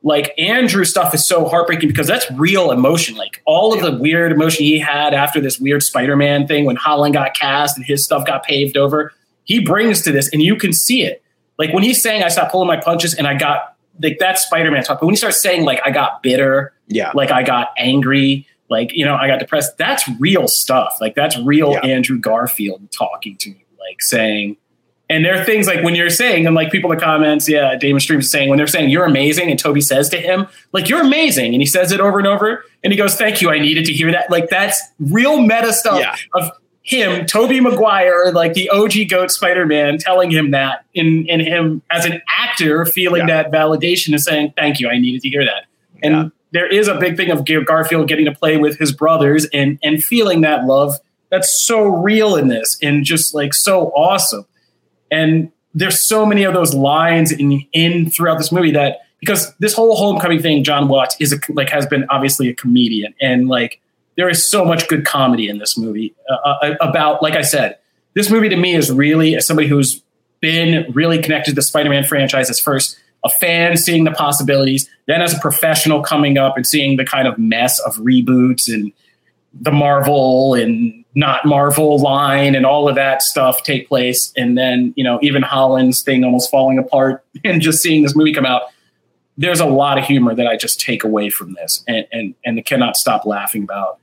like Andrew stuff is so heartbreaking because that's real emotion. Like all of the weird emotion he had after this weird Spider-Man thing when Holland got cast and his stuff got paved over, he brings to this, and you can see it. Like when he's saying, "I stopped pulling my punches," and I got like that's Spider-Man talk. But when he starts saying, like, "I got bitter," Yeah. like I got angry, like you know, I got depressed. That's real stuff. Like that's real Yeah. Andrew Garfield talking to me, like saying. And there are things like when you're saying, and like people in the comments, yeah, Damon Streams is saying, when they're saying you're amazing, and Tobey says to him, like, you're amazing. And he says it over and over. And he goes, Thank you. I needed to hear that. Like, that's real meta stuff Yeah. of him, Tobey Maguire, like the OG GOAT Spider Man, telling him that, in, in him as an actor feeling Yeah. that validation and saying, Thank you. I needed to hear that. And. There is a big thing of Garfield getting to play with his brothers and, and feeling that love. That's so real in this and just like so awesome and there's so many of those lines in in throughout this movie that because this whole homecoming thing jon watts is a like has been obviously a comedian and like there is so much good comedy in this movie uh, uh, about like i said this movie to me is really as somebody who's been really connected to the spider-man franchise as first a fan seeing the possibilities then as a professional coming up and seeing the kind of mess of reboots and the Marvel and not Marvel line and all of that stuff take place. And then, you know, even Holland's thing almost falling apart and just seeing this movie come out. There's a lot of humor that I just take away from this and, and, and cannot stop laughing about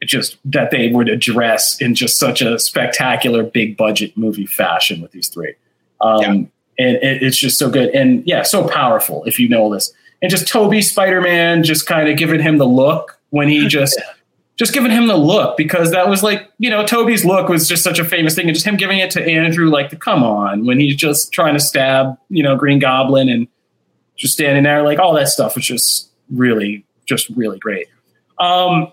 it just that they would address in just such a spectacular big budget movie fashion with these three. Um, Yeah. And it, it's just so good. And yeah, so powerful if you know all this. And just Tobey Spider-Man just kind of giving him the look when he just just giving him the look because that was like you know Tobey's look was just such a famous thing and just him giving it to Andrew like the come on when he's just trying to stab you know Green Goblin and just standing there like all that stuff was just really just really great. Um,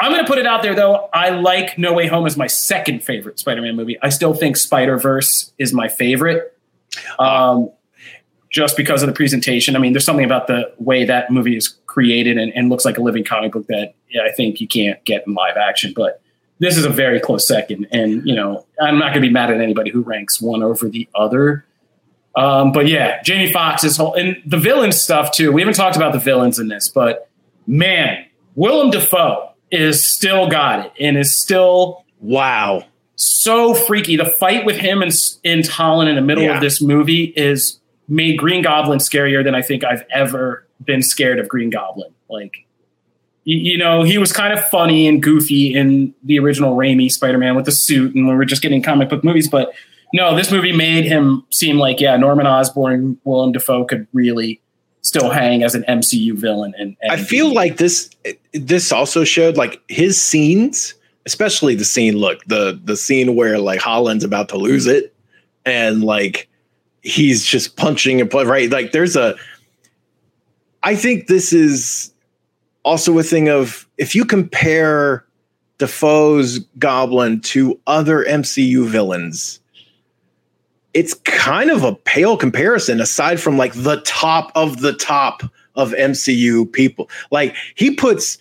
I'm going to put it out there though. I like No Way Home as my second favorite Spider-Man movie. I still think Spider Verse is my favorite. Um, just because of the presentation. I mean, there's something about the way that movie is created and, and looks like a living comic book that yeah, I think you can't get in live action. But this is a very close second. And, you know, I'm not going to be mad at anybody who ranks one over the other. Um, but yeah, Jamie Foxx's whole and the villain stuff too. We haven't talked about the villains in this, but man, Willem Dafoe is still got it and is still Wow. So freaky. The fight with him and in Holland in the middle Yeah. of this movie is made Green Goblin scarier than I think I've ever been scared of Green Goblin. Like, you, you know, he was kind of funny and goofy in the original Raimi Spider-Man with the suit, and we were just getting comic book movies. But no, this movie made him seem like yeah, Norman Osborn, Willem Dafoe could really still hang as an MCU villain. And, and I feel like this this also showed like his scenes, especially the scene. Look, the the scene where like Holland's about to lose it, and like he's just punching and right. Like there's a. I think this is also a thing of if you compare Dafoe's Goblin to other MCU villains, it's kind of a pale comparison aside from like the top of the top of MCU people. Like he puts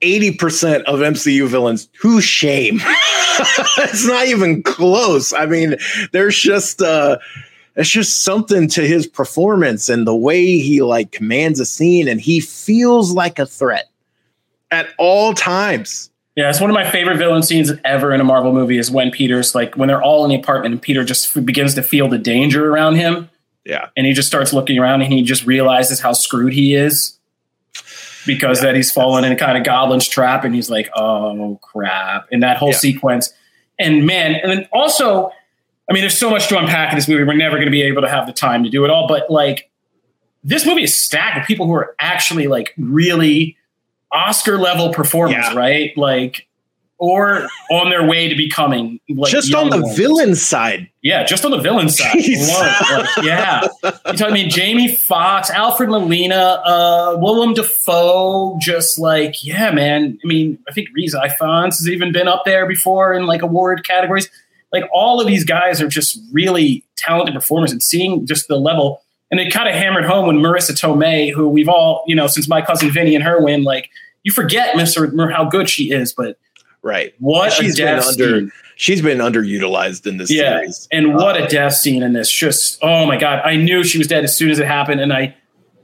80% of MCU villains to shame. it's not even close. I mean, there's just uh it's just something to his performance and the way he like commands a scene and he feels like a threat at all times. Yeah, it's one of my favorite villain scenes ever in a Marvel movie is when Peter's like when they're all in the apartment and Peter just begins to feel the danger around him. Yeah. And he just starts looking around and he just realizes how screwed he is because yeah. that he's fallen in kind of goblin's trap and he's like, "Oh crap." And that whole yeah. sequence. And man, and then also I mean, there's so much to unpack in this movie. We're never going to be able to have the time to do it all, but like this movie is stacked with people who are actually like really Oscar level performers, yeah. right? Like, or on their way to becoming like just on the ones. villain side. Yeah, just on the villain side. like, yeah, you talking me Jamie Foxx, Alfred Molina, uh, Willem Dafoe. Just like yeah, man. I mean, I think Rhys Ifans has even been up there before in like award categories. Like all of these guys are just really talented performers, and seeing just the level and it kind of hammered home when Marisa Tomei, who we've all, you know, since my cousin Vinny and her win, like you forget Mr. how good she is, but right, what she's been under, scene. she's been underutilized in this yeah, series, and uh, what a death scene in this. Just oh my god, I knew she was dead as soon as it happened, and I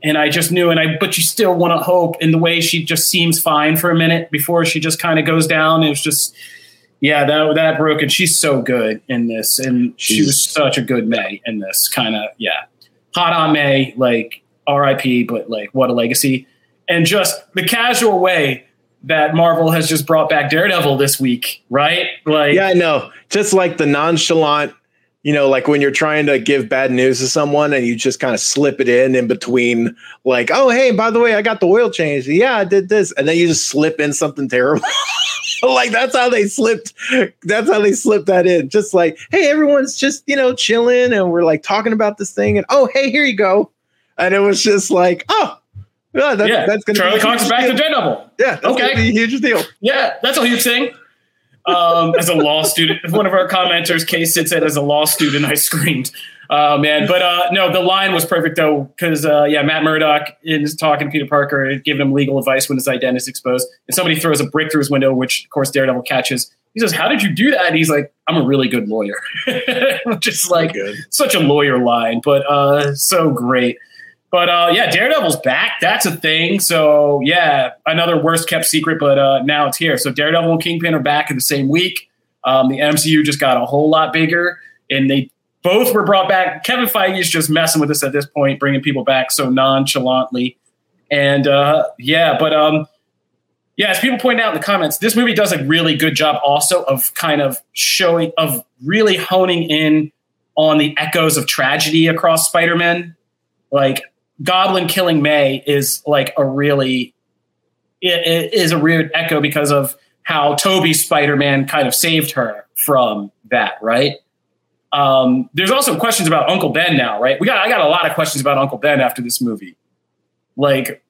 and I just knew, and I but you still want to hope in the way she just seems fine for a minute before she just kind of goes down. It was just yeah, that that broke, and she's so good in this, and she's, she was such a good May in this kind of yeah hot on May, like RIP, but like what a legacy. And just the casual way that Marvel has just brought back Daredevil this week, right? Like Yeah, I know. Just like the nonchalant, you know, like when you're trying to give bad news to someone and you just kind of slip it in in between like, "Oh, hey, by the way, I got the oil change. Yeah, I did this." And then you just slip in something terrible. like that's how they slipped that's how they slipped that in just like hey everyone's just you know chilling and we're like talking about this thing and oh hey here you go and it was just like oh yeah, that's, yeah. that's gonna Charlie Cox back to Daredevil. Yeah, okay, huge deal. Yeah, that's a huge thing. Um, as a law student, one of our commenters, Case said, as a law student, I screamed. Oh man, but uh, no, the line was perfect though because uh, yeah, Matt Murdock is talking to Peter Parker, giving him legal advice when his identity is exposed, and somebody throws a brick through his window, which of course Daredevil catches. He says, "How did you do that?" And he's like, "I'm a really good lawyer," just like such a lawyer line, but uh, so great. But uh, yeah, Daredevil's back. That's a thing. So yeah, another worst kept secret, but uh, now it's here. So Daredevil and Kingpin are back in the same week. Um, the MCU just got a whole lot bigger, and they both were brought back. Kevin Feige is just messing with us at this point, bringing people back so nonchalantly. And uh, yeah, but um, yeah, as people point out in the comments, this movie does a really good job also of kind of showing, of really honing in on the echoes of tragedy across Spider Man. Like Goblin killing May is like a really, it, it is a weird echo because of how Tobey Spider Man kind of saved her from that, right? Um, there's also questions about Uncle Ben now, right? We got I got a lot of questions about Uncle Ben after this movie, like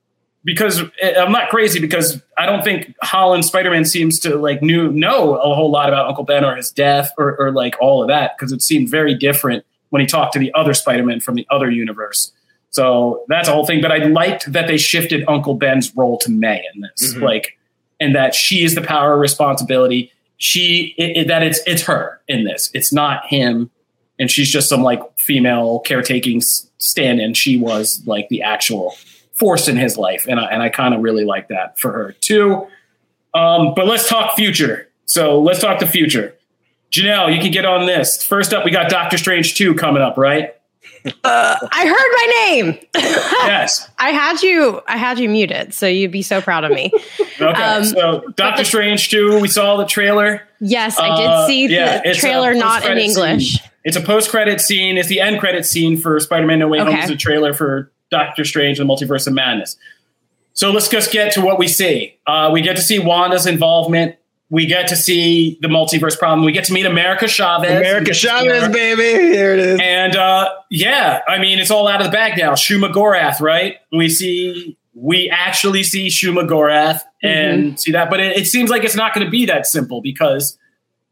because eh, I'm not crazy because I don't think Holland Spider-Man seems to like knew know a whole lot about Uncle Ben or his death or, or like all of that because it seemed very different when he talked to the other Spider-Man from the other universe. So that's a whole thing. But I liked that they shifted Uncle Ben's role to May in this, mm-hmm. like, and that she is the power of responsibility she it, it, that it's it's her in this. It's not him, and she's just some like female caretaking stand-in. She was like the actual force in his life, and I, and I kind of really like that for her too. Um, but let's talk future. So let's talk the future. Janelle, you can get on this. First up, we got Doctor Strange 2 coming up, right? Uh, I heard my name. yes, I had you. I had you muted, so you'd be so proud of me. okay, um, so Doctor Strange two. We saw the trailer. Yes, I did uh, see uh, the trailer, not in English. Scene. It's a post credit scene. It's the end credit scene for Spider Man No Way Home. It's a trailer for Doctor Strange and the Multiverse of Madness. So let's just get to what we see. Uh, we get to see Wanda's involvement. We get to see the multiverse problem. We get to meet America Chavez. America get Chavez, her. baby. Here it is. And uh, yeah, I mean, it's all out of the bag now. Shuma Gorath, right? We see, we actually see Shuma Gorath and see that, but it, it seems like it's not going to be that simple because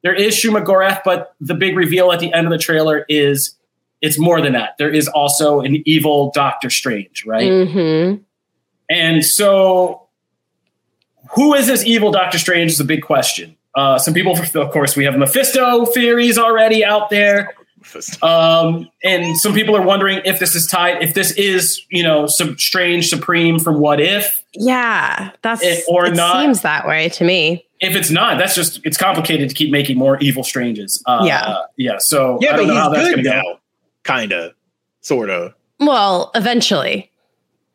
there is Shuma Gorath, but the big reveal at the end of the trailer is it's more than that. There is also an evil Doctor Strange, right? Mm-hmm. And so, who is this evil Doctor Strange is a big question. Uh, some people, of course, we have Mephisto theories already out there. Um, and some people are wondering if this is tied, if this is, you know, some strange supreme from What If. Yeah, that's It- or it not. seems that way to me. If it's not, that's just it's complicated to keep making more evil stranges. Uh, Yeah. yeah. So Yeah, I but don't know how he's that's good going to now. go. Kind of, sort of. Well, eventually.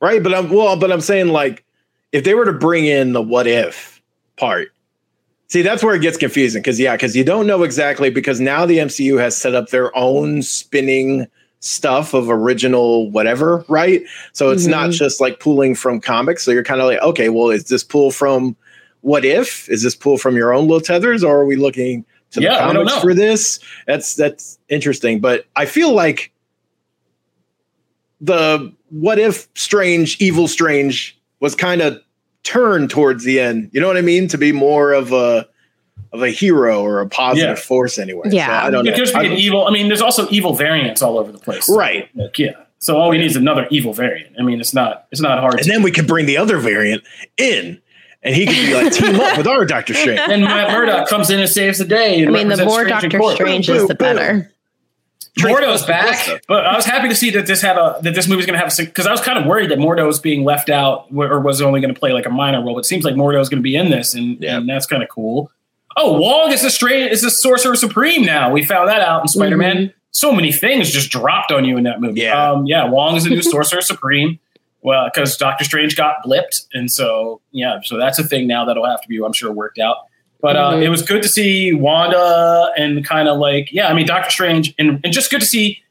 right? But I'm well, but I'm saying like if they were to bring in the what if part, see that's where it gets confusing because yeah, because you don't know exactly because now the MCU has set up their own spinning stuff of original whatever, right? So it's not Mhm. just like pulling from comics. So you're kind of like, okay, well, is this pull from what if? Is this pull from your own little tethers, or are we looking to Yeah, the comics for this? That's that's interesting, but I feel like the what if strange evil strange was kind of turned towards the end you know what i mean to be more of a of a hero or a positive Yeah. force anyway Yeah. so i don't It know could just be an evil. I mean, there's also evil variants all over the place. right Like, yeah. So all we need is another evil variant. I mean, it's not it's not hard. and to then we could bring the other variant in and he could be like team up with our doctor strange and Matt Murdock comes in and saves the day. I mean, the more Strange Doctor. Strange is, the better. Mordo's back, but I was happy to see that this had a that this movie's going to have because I was kind of worried that Mordo was being left out or was only going to play like a minor role. But it seems like Mordo is going to be in this, and, Yeah. and that's kind of cool. Oh, Wong is a strange is a sorcerer supreme now. We found that out in Spider Man. So many things just dropped on you in that movie. Yeah. um, yeah. Wong is a new sorcerer supreme. Well, because Doctor Strange got blipped, and so yeah, so that's a thing now that'll have to be, I'm sure, worked out. But uh, Mhm. it was good to see Wanda and kind of like, yeah, I mean, Doctor Strange, and, and just good to see.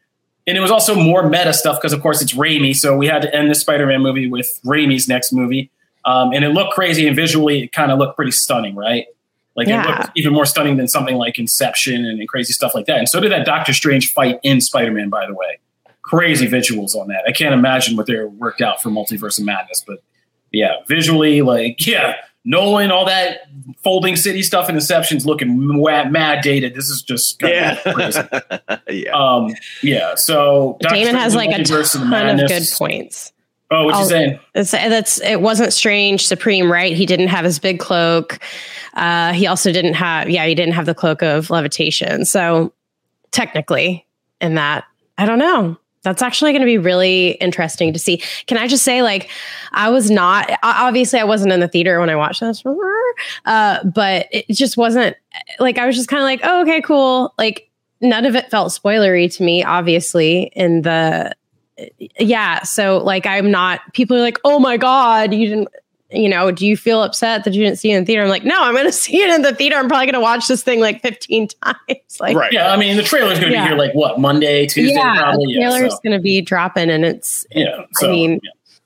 And it was also more meta stuff because, of course, it's Raimi. So we had to end this Spider Man movie with Raimi's next movie. Um, and it looked crazy and visually it kind of looked pretty stunning, right? Like it looked even more stunning than something like Inception and, and crazy stuff like that. And so did that Doctor Strange fight in Spider Man, by the way. Crazy visuals on that. I can't imagine what they worked out for Multiverse of Madness, but yeah, visually, like, yeah, Nolan, all that folding city stuff in Inception's looking mad, mad dated. This is just yeah crazy. yeah Um, yeah. So Doctor Damon Strange has like a Multiverse of ton of good points. Oh, what you I'll- saying? It's, that's it wasn't strange supreme right he didn't have his big cloak uh he also didn't have yeah he didn't have the cloak of levitation so technically in that i don't know that's actually going to be really interesting to see. Can i just say like i was not obviously i wasn't in the theater when i watched this uh but it just wasn't like i was just kind of like oh okay cool. Like none of it felt spoilery to me obviously in the yeah so like i'm not people are like oh my god you didn't you know do you feel upset that you didn't see it in the theater i'm like no i'm gonna see it in the theater i'm probably gonna watch this thing like 15 times like right Yeah, I mean, the trailer's going to Yeah. be here like what Monday, Tuesday, yeah probably. the Yeah, so, gonna be dropping and it's yeah. So, mean-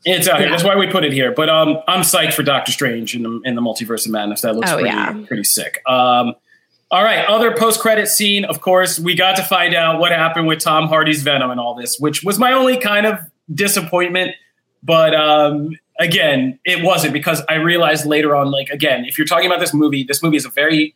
yeah. it's out here. That's why we put it here. But um, I'm psyched for Doctor Strange in the in the Multiverse of Madness. That looks Oh, pretty yeah. pretty sick. Um, all right, other post credit scene. Of course, we got to find out what happened with Tom Hardy's Venom and all this, which was my only kind of disappointment. But um, again, it wasn't because I realized later on, like again, if you're talking about this movie, this movie is a very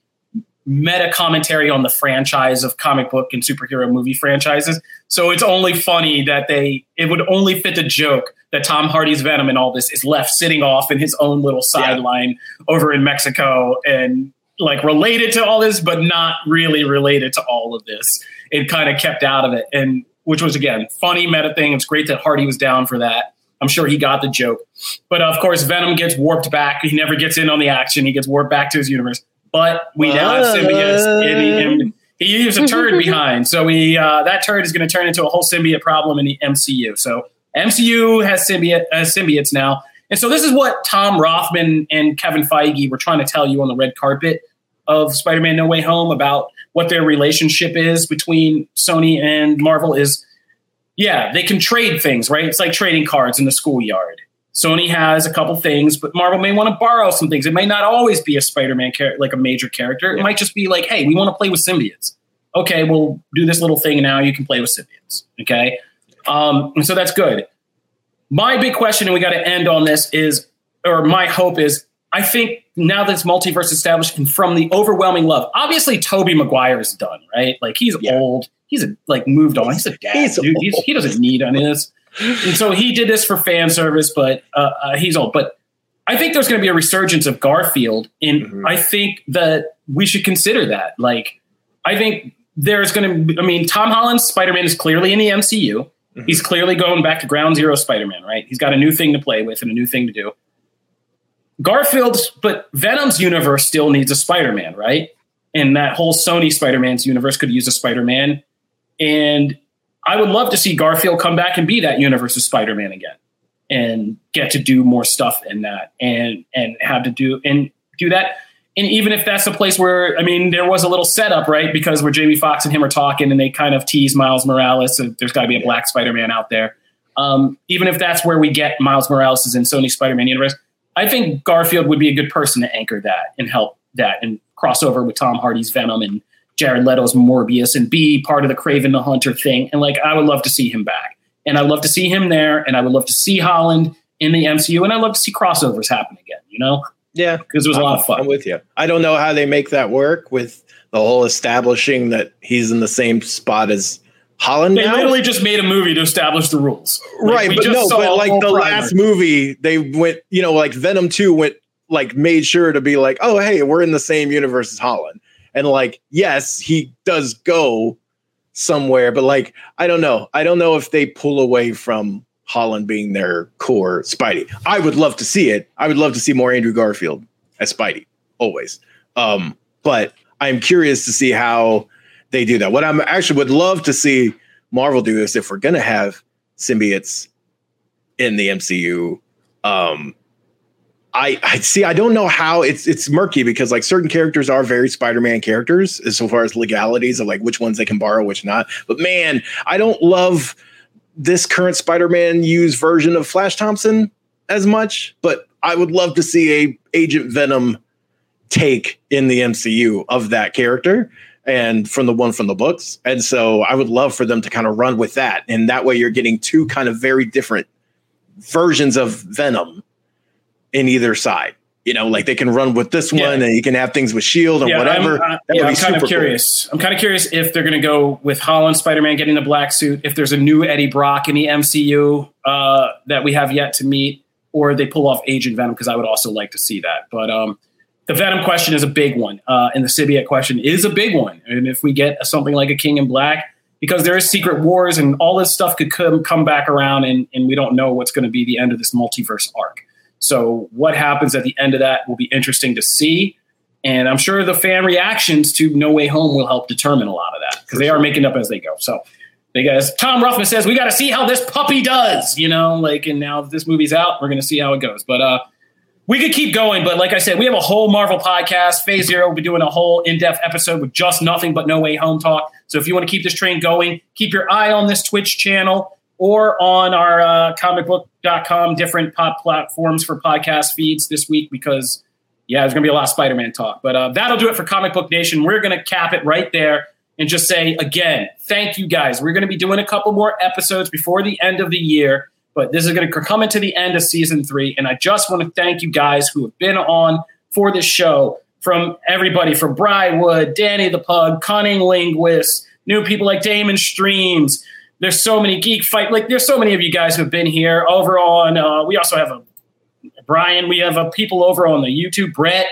meta commentary on the franchise of comic book and superhero movie franchises. So it's only funny that they it would only fit the joke that Tom Hardy's Venom and all this is left sitting off in his own little sideline over in Mexico and like related to all this, but not really related to all of this. It kind of kept out of it. And which was again funny meta thing. It's great that Hardy was down for that. I'm sure he got the joke. But of course, Venom gets warped back. He never gets in on the action. He gets warped back to his universe. But we now have symbiotes. in the and he leaves a turd behind. So we uh, that turd is going to turn into a whole symbiote problem in the MCU. So MCU has symbiote has symbiotes now. And so this is what Tom Rothman and Kevin Feige were trying to tell you on the red carpet of Spider-Man No Way Home about what their relationship is between Sony and Marvel is, yeah, they can trade things, right? It's like trading cards in the schoolyard. Sony has a couple things, but Marvel may want to borrow some things. It may not always be a Spider-Man character, like a major character. It yeah. might just be like, hey, we want to play with symbiotes. Okay, we'll do this little thing now. You can play with symbiotes. Okay, um, and so that's good. My big question, and we got to end on this, is, or my hope is, I think now that it's multiverse established and from the overwhelming love, obviously Tobey Maguire is done, right? Like he's yeah. old. He's a, like moved on. He's a dad, he's dude. He's, he doesn't need any of this. And so he did this for fan service, but uh, uh, he's old. But I think there's going to be a resurgence of Garfield, and mm-hmm. I think that we should consider that. Like, I think there's going to. I mean, Tom Holland's Spider Man is clearly in the MCU. Mm-hmm. He's clearly going back to ground zero Spider Man, right? He's got a new thing to play with and a new thing to do. Garfield's, but Venom's universe still needs a Spider Man, right? And that whole Sony Spider Man's universe could use a Spider Man. And I would love to see Garfield come back and be that universe's Spider Man again and get to do more stuff in that and and have to do and do that. And even if that's a place where I mean, there was a little setup, right? Because where Jamie Foxx and him are talking and they kind of tease Miles Morales, so there's got to be a black Spider Man out there. Um, even if that's where we get Miles Morales is in Sony Spider Man universe, I think Garfield would be a good person to anchor that and help that and cross over with Tom Hardy's Venom and Jared Leto's Morbius and be part of the Kraven the Hunter thing. And like, I would love to see him back. And I'd love to see him there. And I would love to see Holland in the MCU. And I'd love to see crossovers happen again, you know? Yeah. Because it was a lot of fun. I'm with you. I don't know how they make that work with the whole establishing that he's in the same spot as Holland. They now? literally just made a movie to establish the rules. Like, right. But no, but like the last movie, they went, you know, like Venom 2 went, like, made sure to be like, oh, hey, we're in the same universe as Holland. And like, yes, he does go somewhere, but like, I don't know. I don't know if they pull away from Holland being their core Spidey. I would love to see it. I would love to see more Andrew Garfield as Spidey, always. Um, but I'm curious to see how they do that. What I'm actually would love to see Marvel do is if we're gonna have symbiotes in the MCU, um, I, I see. I don't know how it's it's murky because like certain characters are very Spider-Man characters as so far as legalities of like which ones they can borrow, which not. But man, I don't love this current Spider-Man used version of Flash Thompson as much. But I would love to see a Agent Venom take in the MCU of that character and from the one from the books. And so I would love for them to kind of run with that. And that way you're getting two kind of very different versions of Venom in either side. You know, like they can run with this yeah. one, and you can have things with Shield or yeah, whatever. I'm, uh, yeah, I'm kind of curious. Cool. I'm kind of curious if they're going to go with Holland Spider-Man getting the black suit. If there's a new Eddie Brock in the MCU uh, that we have yet to meet, or they pull off Agent Venom, because I would also like to see that. But um, the Venom question is a big one, uh, and the symbiote question is a big one. And if we get something like a King in Black, because there is Secret Wars and all this stuff could come come back around, and, and we don't know what's going to be the end of this multiverse arc. So what happens at the end of that will be interesting to see. And I'm sure the fan reactions to No Way Home will help determine a lot of that because they are making up as they go. So they guys, Tom Rothman says, we got to see how this puppy does, you know, like, and now this movie's out, we're going to see how it goes. But, uh, we could keep going, but like I said, we have a whole Marvel podcast. Phase Zero, we'll be doing a whole in depth episode with just nothing but No Way Home talk. So if you want to keep this train going, keep your eye on this Twitch channel or on our uh, comicbook.com different pop platforms for podcast feeds this week because yeah there's going to be a lot of spider-man talk but uh, that'll do it for comic book nation we're going to cap it right there and just say again thank you guys we're going to be doing a couple more episodes before the end of the year but this is going to come into the end of season three and i just want to thank you guys who have been on for this show. From everybody from Brywood, Danny the Pug, Cunning Linguist, new people like Damon Streams, there's so many geek fight like there's so many of you guys who have been here. Over on uh, we also have a brian we have a people over on the youtube brett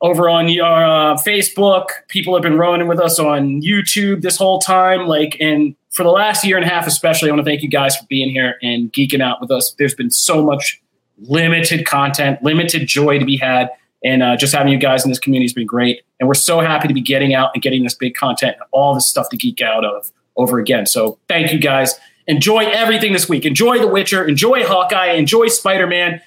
over on your uh, facebook people have been running with us on youtube this whole time like and for the last year and a half especially i want to thank you guys for being here and geeking out with us there's been so much limited content limited joy to be had and uh, just having you guys in this community has been great and we're so happy to be getting out and getting this big content and all this stuff to geek out of over again. So thank you guys. Enjoy everything this week. Enjoy The Witcher. Enjoy Hawkeye. Enjoy Spider Man.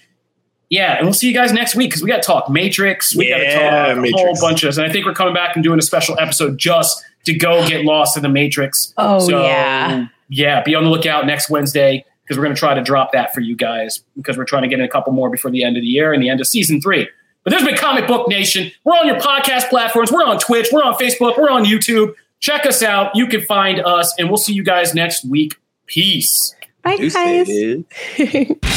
Yeah, and we'll see you guys next week because we got to talk Matrix. We got to Yeah, talk a whole bunch of this. And I think we're coming back and doing a special episode just to go get lost in the Matrix. Oh, yeah. Yeah, be on the lookout next Wednesday because we're going to try to drop that for you guys because we're trying to get in a couple more before the end of the year and the end of season three. But there's been Comic Book Nation. We're on your podcast platforms. We're on Twitch. We're on Facebook. We're on YouTube. Check us out. You can find us, and we'll see you guys next week. Peace. Bye, You guys. said it.